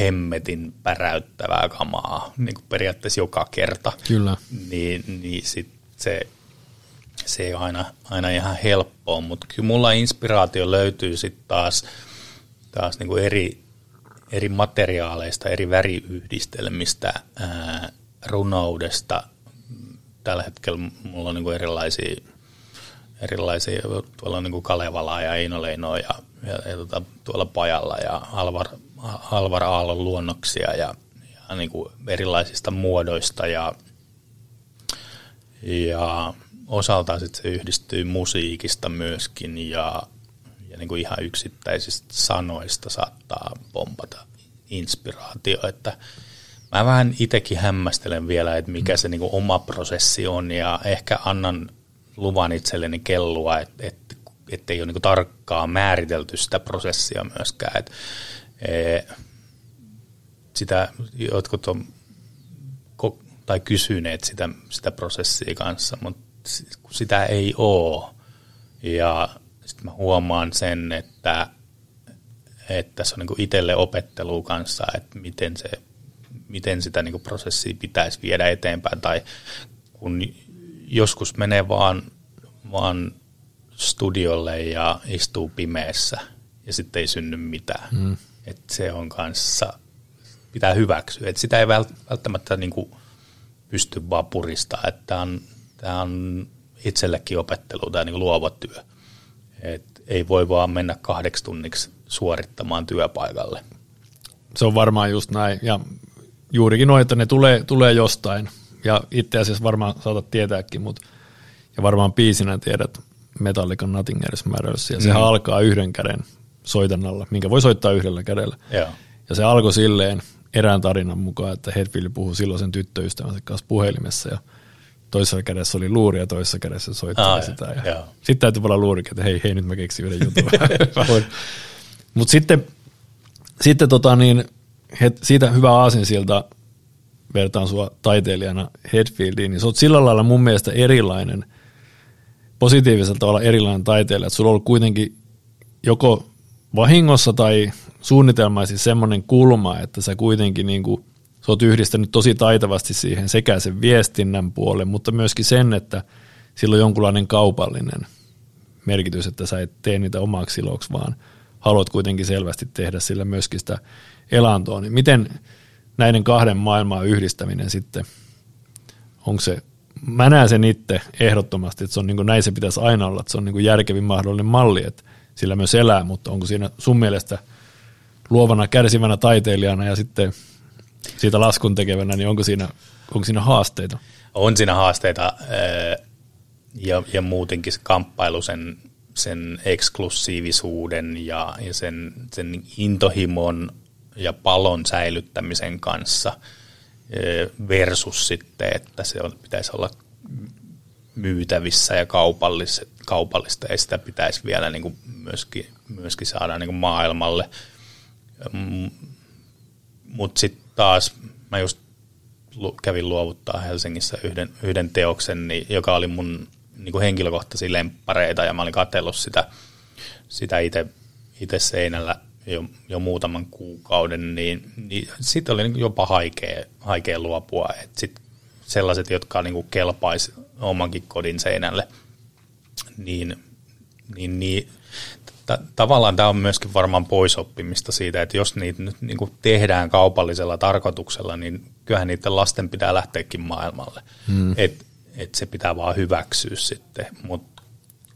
S2: hemmetin päräyttävää kamaa niin kuin periaatteessa joka kerta,
S1: Kyllä.
S2: niin, niin sit se, se ei ole aina, aina ihan helppoa, mutta kyllä mulla inspiraatio löytyy sitten taas, taas niin kuin eri, eri materiaaleista, eri väriyhdistelmistä, ää, runoudesta. Tällä hetkellä mulla on niin kuin erilaisia, erilaisia, tuolla on niin kuin Kalevala ja Eino Leino ja, ja, ja tuota, tuolla Pajalla ja Alvar, Alvar Aallon luonnoksia ja, ja niin kuin erilaisista muodoista ja, ja osaltaan sitten se yhdistyy musiikista myöskin ja, ja niin kuin ihan yksittäisistä sanoista saattaa pompata inspiraatio, että mä vähän itsekin hämmästelen vielä, että mikä se niin kuin oma prosessi on ja ehkä annan luvan itselleni kellua, että, että, että ei ole niin tarkkaa määritelty sitä prosessia myöskään, että sitä jotkut on tai kysyneet sitä, sitä prosessia kanssa, mutta sitä ei ole. Ja sitten mä huomaan sen, että, että se on niin itselle opettelu kanssa, että miten, se, miten sitä niin prosessia pitäisi viedä eteenpäin. Tai kun joskus menee vaan, vaan studiolle ja istuu pimeässä ja sitten ei synny mitään. Mm. Että se on kanssa, pitää hyväksyä. Että sitä ei välttämättä niin kuin pysty vaan puristaa. Että tämä on, tämä on itsellekin opettelu, tämä niin luova työ. Et ei voi vaan mennä kahdeksi tunniksi suorittamaan työpaikalle.
S1: Se on varmaan just näin. Ja juurikin noin, että ne tulee, tulee jostain. Ja itse asiassa varmaan saatat tietääkin, mutta ja varmaan biisinä tiedät Metallican Nothing Else Matters. Ja mm. sehän alkaa yhden käden soitannalla, minkä voi soittaa yhdellä kädellä.
S2: Joo.
S1: Ja se alkoi silleen erään tarinan mukaan, että Hetfield puhui silloin sen tyttöystävänsä kanssa puhelimessa ja toisessa kädessä oli luuri ja toisessa kädessä soittaa ah, sitä. Ja sitten täytyy olla luurikin, että hei, hei, nyt mä keksin yhden jutun. Mutta sitten, sitten tota niin, het, siitä hyvä aasinsilta vertaan sua taiteilijana Hetfieldiin, niin sä oot sillä lailla mun mielestä erilainen, positiivisella tavalla erilainen taiteilija, että sulla on ollut kuitenkin joko vahingossa tai suunnitelmaisesti semmoinen kulma, että sä kuitenkin niin kuin, sä oot yhdistänyt tosi taitavasti siihen sekä sen viestinnän puolen, mutta myöskin sen, että sillä on jonkunlainen kaupallinen merkitys, että sä et tee niitä omaksi iloksi, vaan haluat kuitenkin selvästi tehdä sillä myöskin sitä elantoa. Niin miten näiden kahden maailman yhdistäminen sitten, onko se, mä näen sen itse ehdottomasti, että se on niin kuin, näin se pitäisi aina olla, että se on niin kuin järkevin mahdollinen malli, että sillä myös elää, mutta onko siinä sun mielestä luovana, kärsivänä taiteilijana ja sitten siitä laskun tekevänä, niin onko siinä, onko siinä haasteita?
S2: On siinä haasteita ja, ja muutenkin se kamppailu sen, sen eksklusiivisuuden ja, ja sen, sen intohimon ja palon säilyttämisen kanssa versus sitten, että se on, pitäisi olla myytävissä ja kaupallista ja sitä pitäisi vielä niin kuin myöskin, myöskin saada niin kuin maailmalle. Mm, Mutta sitten taas mä just kävin luovuttaa Helsingissä yhden, yhden teoksen, niin, joka oli mun niin kuin henkilökohtaisia lemppareita ja mä olin katsellut sitä, sitä itse seinällä jo, jo muutaman kuukauden, niin, niin sitten oli niin jopa haikea, haikea luopua. Et sit sellaiset, jotka niin kelpaisi omankin kodin seinälle, niin, niin, niin t- tavallaan tämä on myöskin varmaan poisoppimista siitä, että jos niitä nyt niin kuin tehdään kaupallisella tarkoituksella, niin kyllähän niiden lasten pitää lähteäkin maailmalle. Hmm. Et, että se pitää vaan hyväksyä sitten, mutta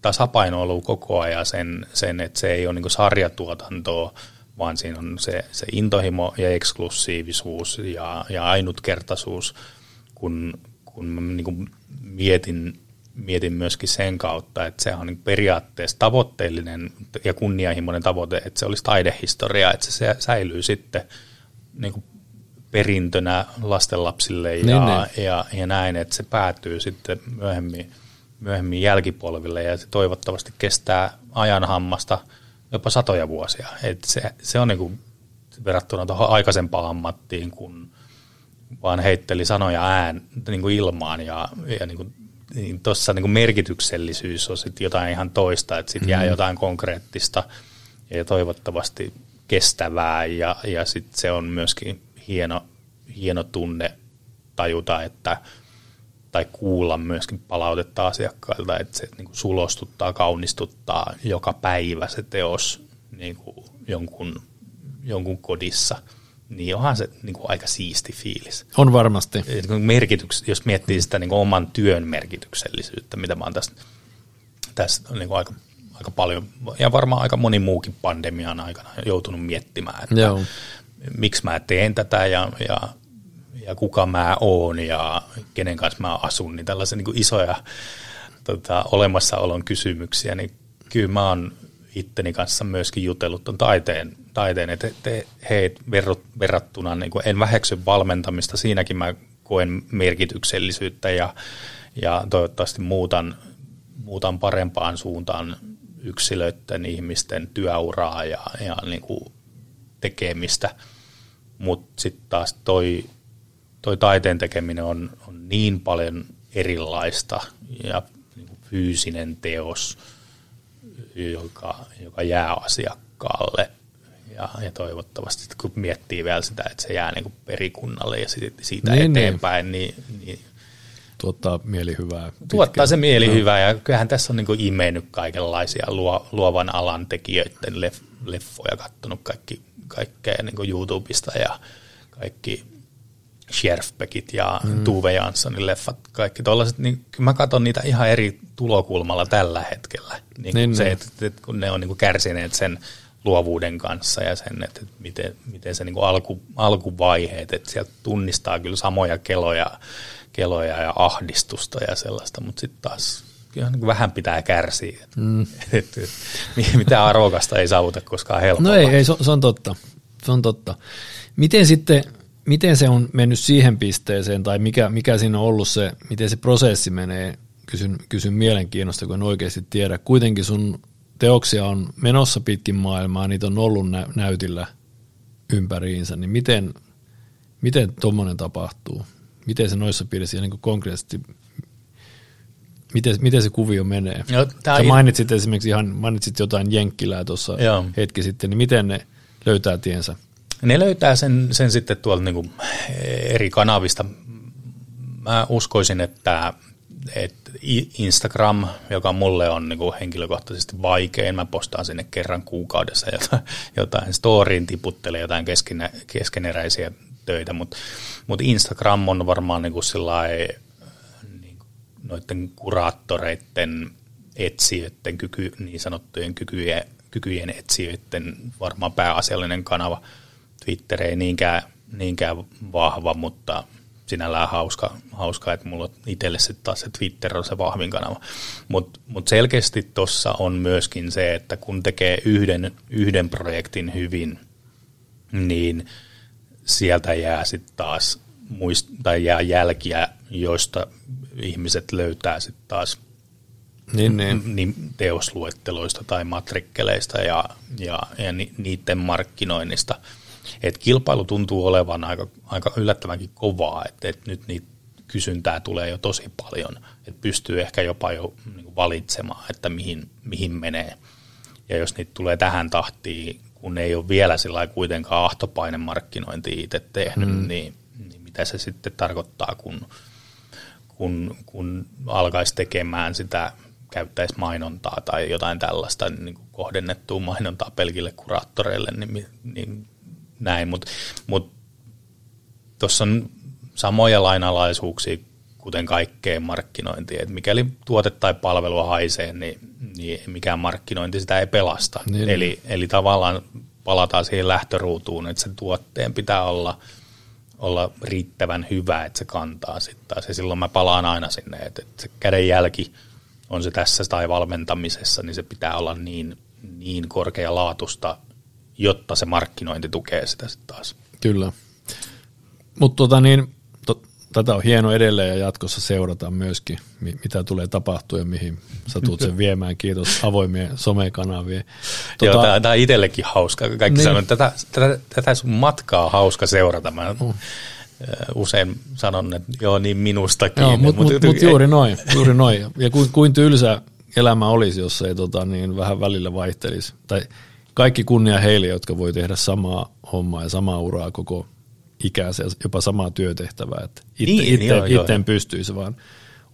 S2: tasapaino on ollut koko ajan sen, sen että se ei ole niin sarjatuotantoa, vaan siinä on se, se intohimo ja eksklusiivisuus ja, ja ainutkertaisuus, kun, kun niin mietin, mietin myöskin sen kautta, että se on niin periaatteessa tavoitteellinen ja kunnianhimoinen tavoite, että se olisi taidehistoria, että se säilyy sitten niin kuin perintönä lastenlapsille ja, niin, niin. Ja, ja näin, että se päätyy sitten myöhemmin, myöhemmin jälkipolville ja se toivottavasti kestää ajan hammasta jopa satoja vuosia. Et se, se on niinku verrattuna tuohon aikaisempaan ammattiin, kun vaan heitteli sanoja ään niin kuin ilmaan ja, ja niin kuin, niin tuossa niin merkityksellisyys on sitten jotain ihan toista, että sitten mm. jää jotain konkreettista ja toivottavasti kestävää ja, ja sitten se on myöskin hieno, hieno tunne tajuta, että tai kuulla myöskin palautetta asiakkailta, että se niin kuin sulostuttaa, kaunistuttaa joka päivä se teos niin kuin jonkun, jonkun kodissa, niin onhan se niin kuin aika siisti fiilis.
S1: On varmasti.
S2: Merkityks, jos miettii sitä niin kuin oman työn merkityksellisyyttä, mitä mä oon tässä, tässä niin kuin aika, aika paljon, ja varmaan aika moni muukin pandemian aikana joutunut miettimään, että Joo miksi mä teen tätä ja, ja, ja kuka mä oon ja kenen kanssa mä asun, niin tällaisia niin kuin isoja tota, olemassaolon kysymyksiä, niin kyllä mä oon itteni kanssa myöskin jutellut tuon taiteen, taiteen että te, he verrattuna, niin kuin en väheksy valmentamista, siinäkin mä koen merkityksellisyyttä ja, ja toivottavasti muutan, muutan parempaan suuntaan yksilöiden, ihmisten työuraa ja, ja niin kuin tekemistä – mutta sitten taas toi, toi taiteen tekeminen on, on niin paljon erilaista ja niin fyysinen teos, joka, joka jää asiakkaalle. Ja, ja toivottavasti, kun miettii vielä sitä, että se jää niin perikunnalle ja siitä niin, niin. eteenpäin, niin, niin
S1: tuottaa mielihyvää. Pitkään.
S2: Tuottaa se mielihyvää ja kyllähän tässä on niin imennyt kaikenlaisia luo, luovan alan tekijöiden leff, leffoja, kattonut kaikki kaikkea niin YouTubesta ja kaikki Scherfbeckit ja mm. Tuve Janssonin leffat, kaikki tuollaiset, niin kyllä mä katson niitä ihan eri tulokulmalla tällä hetkellä. Niin niin, se, niin. että, että kun ne on niin kärsineet sen luovuuden kanssa ja sen, että miten, miten se niin alku, alkuvaiheet, että sieltä tunnistaa kyllä samoja keloja, keloja ja ahdistusta ja sellaista, mutta sitten taas kyllä niin vähän pitää kärsiä. Mm. Et, et, mitä arvokasta ei saavuta koskaan helpolla.
S1: No ei, ei se, on totta. Se on totta. Miten sitten, miten se on mennyt siihen pisteeseen, tai mikä, mikä siinä on ollut se, miten se prosessi menee, kysyn, kysyn mielenkiinnosta, kun en oikeasti tiedä. Kuitenkin sun teoksia on menossa pitkin maailmaa, niitä on ollut nä- näytillä ympäriinsä, niin miten, miten tuommoinen tapahtuu? Miten se noissa piirissä niin konkreettisesti Miten, miten se kuvio menee? No, Sä mainitsit esimerkiksi ihan, mainitsit jotain Jenkkilää tuossa hetki sitten, niin miten ne löytää tiensä?
S2: Ne löytää sen, sen sitten tuolta niin kuin eri kanavista. Mä uskoisin, että, että Instagram, joka mulle on niin kuin henkilökohtaisesti vaikein, mä postaan sinne kerran kuukaudessa jotain, jotain storyin, tiputtele jotain keskene, keskeneräisiä töitä, mutta mut Instagram on varmaan niin kuin noiden kuraattoreiden etsijöiden, kyky, niin sanottujen kykyjen, kykyjen etsijöiden varmaan pääasiallinen kanava. Twitter ei niinkään, niinkään vahva, mutta sinällään hauska, hauska että mulla itselle sitten taas se Twitter on se vahvin kanava. Mutta mut selkeästi tuossa on myöskin se, että kun tekee yhden, yhden projektin hyvin, niin sieltä jää sitten taas muist, tai jää jälkiä, joista ihmiset löytää sitten taas niin, niin. Niin teosluetteloista tai matrikkeleista ja, ja, ja ni, niiden markkinoinnista. Et kilpailu tuntuu olevan aika, aika yllättävänkin kovaa, että et nyt niitä kysyntää tulee jo tosi paljon, että pystyy ehkä jopa jo niin valitsemaan, että mihin, mihin menee. Ja jos niitä tulee tähän tahtiin, kun ei ole vielä sillä kuitenkaan ahtopaine markkinointi itse tehnyt, mm. niin, niin mitä se sitten tarkoittaa, kun kun, kun alkaisi tekemään sitä, käyttäisi mainontaa tai jotain tällaista niin kuin kohdennettua mainontaa pelkille kuraattoreille, niin, niin näin. Mutta mut, tuossa on samoja lainalaisuuksia kuten kaikkeen markkinointiin. että mikäli tuote tai palvelu haisee, niin, niin mikään markkinointi sitä ei pelasta. Niin. Eli, eli tavallaan palataan siihen lähtöruutuun, että sen tuotteen pitää olla, olla riittävän hyvä, että se kantaa sitten taas. Ja silloin mä palaan aina sinne, että, että se kädenjälki, on se tässä tai valmentamisessa, niin se pitää olla niin, niin korkealaatusta, jotta se markkinointi tukee sitä sitten taas.
S1: Kyllä. Mutta tota niin, tätä on hieno edelleen ja jatkossa seurata myöskin, mitä tulee tapahtua ja mihin sä tulet sen viemään. Kiitos avoimien somekanavien.
S2: Tota, Joo, tämä on itsellekin hauska. Kaikki niin. sanoo, että tätä, tätä, tätä sun matkaa on hauska seurata. Mä mm. usein sanon, että joo, niin minustakin.
S1: Joo, mutta mut, mut, mut juuri noin. Juuri noin. Ja kuin, kuin tylsä elämä olisi, jos ei tota, niin vähän välillä vaihtelisi. Tai kaikki kunnia heille, jotka voi tehdä samaa hommaa ja samaa uraa koko ikänsä jopa samaa työtehtävää. Että itse, niin, itse, joo, itse en pystyisi, vaan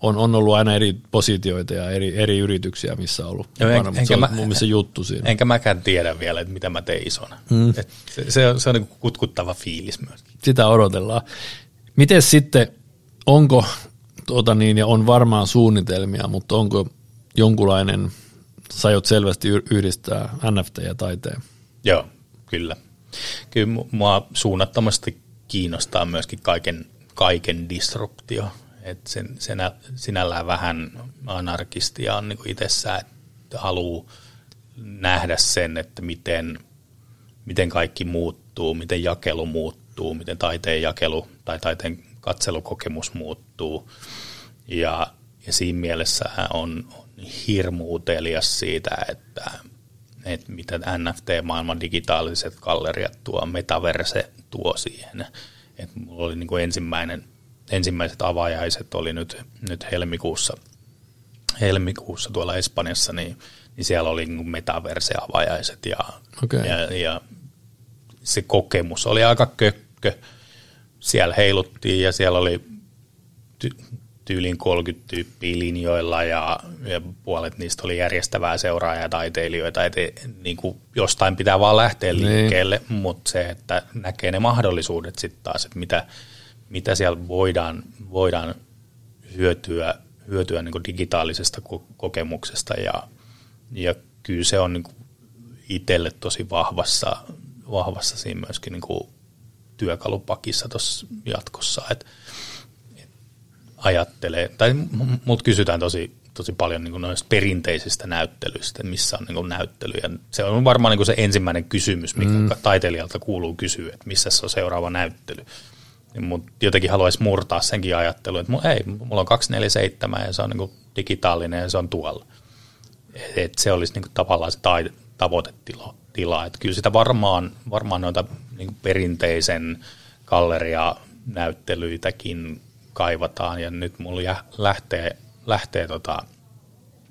S1: on, on ollut aina eri positioita ja eri, eri yrityksiä, missä on ollut joo, mukana, mutta se on mä, mun mielestä juttu siinä.
S2: Enkä mäkään tiedä vielä, että mitä mä tein isona. Et se, se on, se on niin kutkuttava fiilis myös.
S1: Sitä odotellaan. Miten sitten, onko, tuota niin, ja on varmaan suunnitelmia, mutta onko jonkunlainen, sä aiot selvästi yhdistää NFT ja taiteen?
S2: Joo, kyllä. Kyllä mua suunnattomasti kiinnostaa myöskin kaiken, kaiken disruptio. Et sen, senä, sinällään vähän anarkistia on niin itsessään, että haluaa nähdä sen, että miten, miten kaikki muuttuu, miten jakelu muuttuu, miten taiteen jakelu tai taiteen katselukokemus muuttuu. Ja, ja siinä mielessä on, on hirmu utelias siitä, että, että mitä NFT-maailman digitaaliset galleriat tuo, metaverse tuo siihen. Et mulla oli niin kuin ensimmäinen, ensimmäiset avajaiset oli nyt, nyt helmikuussa, helmikuussa tuolla Espanjassa, niin, niin siellä oli niin metaverse-avajaiset ja, okay. ja, ja se kokemus oli aika kökkö. Siellä heiluttiin ja siellä oli tyyliin 30 tyyppiä linjoilla ja, ja puolet niistä oli järjestävää seuraajaa ja taiteilijoita, että niin kuin jostain pitää vaan lähteä niin. liikkeelle, niin. mutta se, että näkee ne mahdollisuudet sitten taas, että mitä, mitä siellä voidaan, voidaan hyötyä, hyötyä niin kuin digitaalisesta kokemuksesta ja, ja kyllä se on niin kuin itselle tosi vahvassa, vahvassa siinä myöskin niin kuin työkalupakissa tuossa jatkossa, että ajattelee, tai mut kysytään tosi, tosi paljon niin noista perinteisistä näyttelyistä, missä on niin näyttelyjä. Se on varmaan niin se ensimmäinen kysymys, mikä mm. taiteilijalta kuuluu kysyä, että missä se on seuraava näyttely. Mutta jotenkin haluaisi murtaa senkin ajattelun, että ei, mulla on 247 ja se on niin digitaalinen ja se on tuolla. Et se olisi niin tavallaan se taide, tavoitetila. Tila. Et kyllä sitä varmaan, varmaan noita niin perinteisen galleria näyttelyitäkin kaivataan ja nyt mulla lähtee, lähtee tota,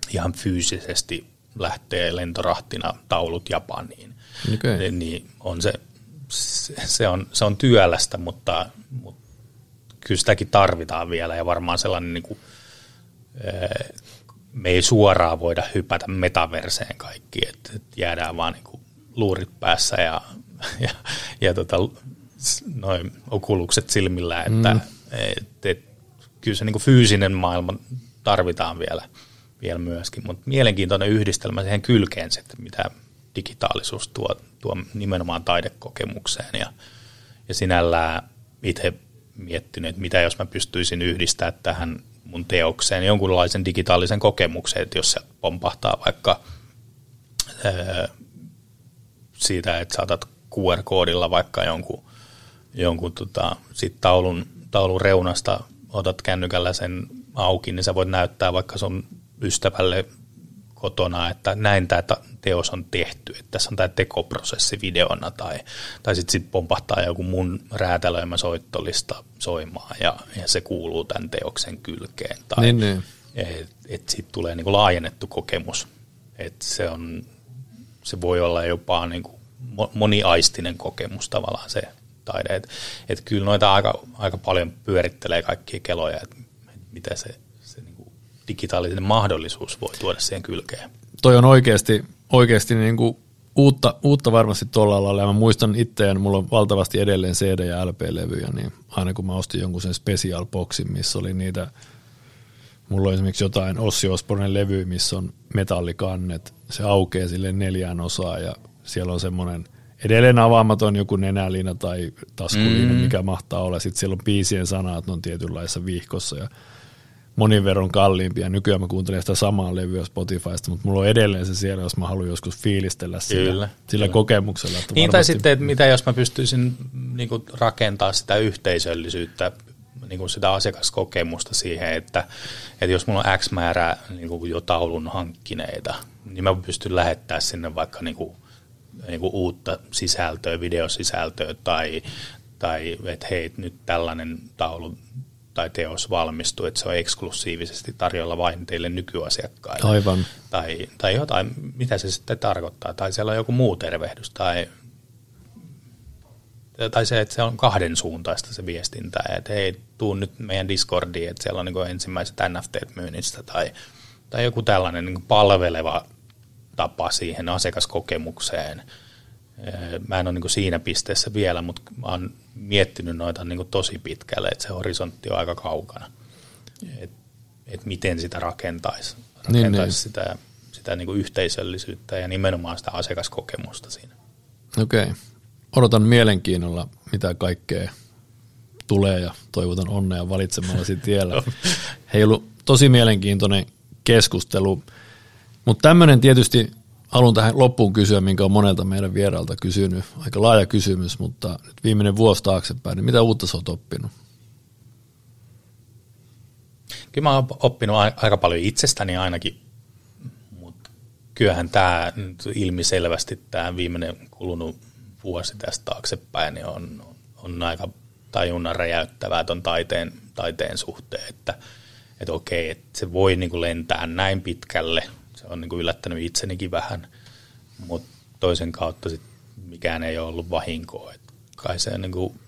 S2: ihan fyysisesti lähtee lentorahtina taulut Japaniin. Okay. Niin on se, se, on, se on työlästä, mutta, mutta kyllä sitäkin tarvitaan vielä ja varmaan sellainen niin kuin, me ei suoraan voida hypätä metaverseen kaikki, että, jäädään vaan niin kuin luurit päässä ja, ja, ja tota, noin okulukset silmillä, että mm. Et, et, kyllä se niin kuin fyysinen maailma tarvitaan vielä, vielä myöskin, mutta mielenkiintoinen yhdistelmä siihen kylkeen sitten, mitä digitaalisuus tuo, tuo nimenomaan taidekokemukseen ja, ja sinällään itse miettinyt, että mitä jos mä pystyisin yhdistämään tähän mun teokseen jonkunlaisen digitaalisen kokemuksen, että jos se pompahtaa vaikka ää, siitä, että saatat QR-koodilla vaikka jonkun, jonkun tota, sit taulun, taulun reunasta otat kännykällä sen auki, niin sä voit näyttää vaikka sun ystävälle kotona, että näin tämä teos on tehty, että tässä on tämä tekoprosessi videona tai, tai sitten sit pompahtaa joku mun räätälöimä soittolista soimaan ja, ja se kuuluu tämän teoksen kylkeen. Tai niin, niin. Että et siitä tulee niinku laajennettu kokemus. Että se, on, se voi olla jopa niinku moniaistinen kokemus tavallaan se taide. Että et kyllä noita aika, aika paljon pyörittelee kaikkia keloja, että mitä se, se niin kuin digitaalinen mahdollisuus voi tuoda siihen kylkeen.
S1: Toi on oikeasti, oikeasti niin kuin uutta, uutta varmasti tuolla alalla. Ja mä muistan itse, mulla on valtavasti edelleen CD- ja LP-levyjä, niin aina kun mä ostin jonkun sen special boxin, missä oli niitä, mulla on esimerkiksi jotain Ossi Osbornen levy, missä on metallikannet, se aukeaa sille neljään osaan ja siellä on semmoinen edelleen avaamaton joku nenäliina tai taskuliina, mm. mikä mahtaa olla. Sitten siellä on biisien sanat, ne on tietynlaisessa vihkossa ja monin verran kalliimpia. Nykyään mä kuuntelen sitä samaa levyä Spotifysta, mutta mulla on edelleen se siellä, jos mä haluan joskus fiilistellä sillä, kyllä, sillä kyllä. kokemuksella.
S2: Että niin, tai sitten, että mitä jos mä pystyisin niin kuin, rakentaa sitä yhteisöllisyyttä, niin kuin sitä asiakaskokemusta siihen, että, että jos mulla on X määrä niin kuin jo taulun hankkineita, niin mä pystyn lähettämään sinne vaikka niin kuin, niin kuin uutta sisältöä, videosisältöä tai, tai että hei, nyt tällainen taulu tai teos valmistuu, että se on eksklusiivisesti tarjolla vain teille nykyasiakkaille.
S1: Aivan.
S2: Tai, tai jotain, mitä se sitten tarkoittaa. Tai siellä on joku muu tervehdys. Tai, tai se, että se on kahden suuntaista se viestintä. Että hei, tuu nyt meidän Discordiin, että siellä on niin ensimmäiset NFT myynnistä. Tai, tai joku tällainen niin palveleva tapa siihen asiakaskokemukseen – Mä en ole niin siinä pisteessä vielä, mutta mä oon miettinyt noita niin tosi pitkälle, että se horisontti on aika kaukana. Et, et miten sitä rakentaisi, rakentaisi niin, niin. sitä, sitä niin yhteisöllisyyttä ja nimenomaan sitä asiakaskokemusta siinä.
S1: Okei. Okay. Odotan mielenkiinnolla, mitä kaikkea tulee ja toivotan onnea valitsemallasi tiellä. Hei, ollut tosi mielenkiintoinen keskustelu, mutta tämmöinen tietysti haluan tähän loppuun kysyä, minkä on monelta meidän vieraalta kysynyt. Aika laaja kysymys, mutta nyt viimeinen vuosi taaksepäin, niin mitä uutta sä oot oppinut?
S2: Kyllä mä oon oppinut aika paljon itsestäni ainakin, mutta kyllähän tämä ilmiselvästi tämä viimeinen kulunut vuosi tästä taaksepäin niin on, on aika tajunnan räjäyttävää tuon taiteen, taiteen suhteen, että, että okei, että se voi niin kuin lentää näin pitkälle – on niin kuin yllättänyt itsenikin vähän, mutta toisen kautta sit mikään ei ole ollut vahinkoa. Et kai se, niin kuin,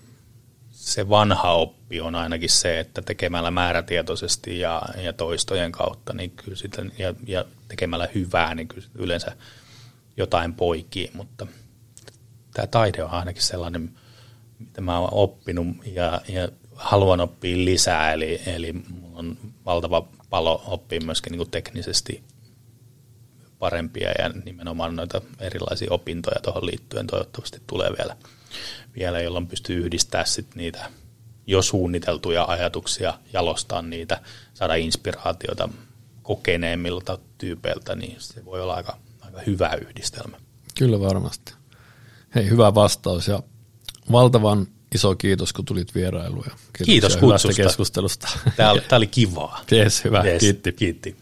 S2: se vanha oppi on ainakin se, että tekemällä määrätietoisesti ja, ja toistojen kautta niin kyllä sitä, ja, ja tekemällä hyvää, niin kyllä yleensä jotain poikii, mutta tämä taide on ainakin sellainen, mitä mä oon oppinut ja, ja haluan oppia lisää, eli, eli mulla on valtava palo oppia myöskin niin teknisesti parempia ja nimenomaan noita erilaisia opintoja tuohon liittyen toivottavasti tulee vielä, vielä jolloin pystyy yhdistämään sit niitä jo suunniteltuja ajatuksia, jalostaa niitä, saada inspiraatiota kokeneemmilta tyypeiltä, niin se voi olla aika, aika hyvä yhdistelmä.
S1: Kyllä varmasti. Hei, hyvä vastaus ja valtavan iso kiitos, kun tulit vierailuun.
S2: Kiitos kutsusta.
S1: keskustelusta.
S2: Tämä oli, tämä oli kivaa.
S1: Yes, hyvä, yes,
S2: kiitti. kiitti.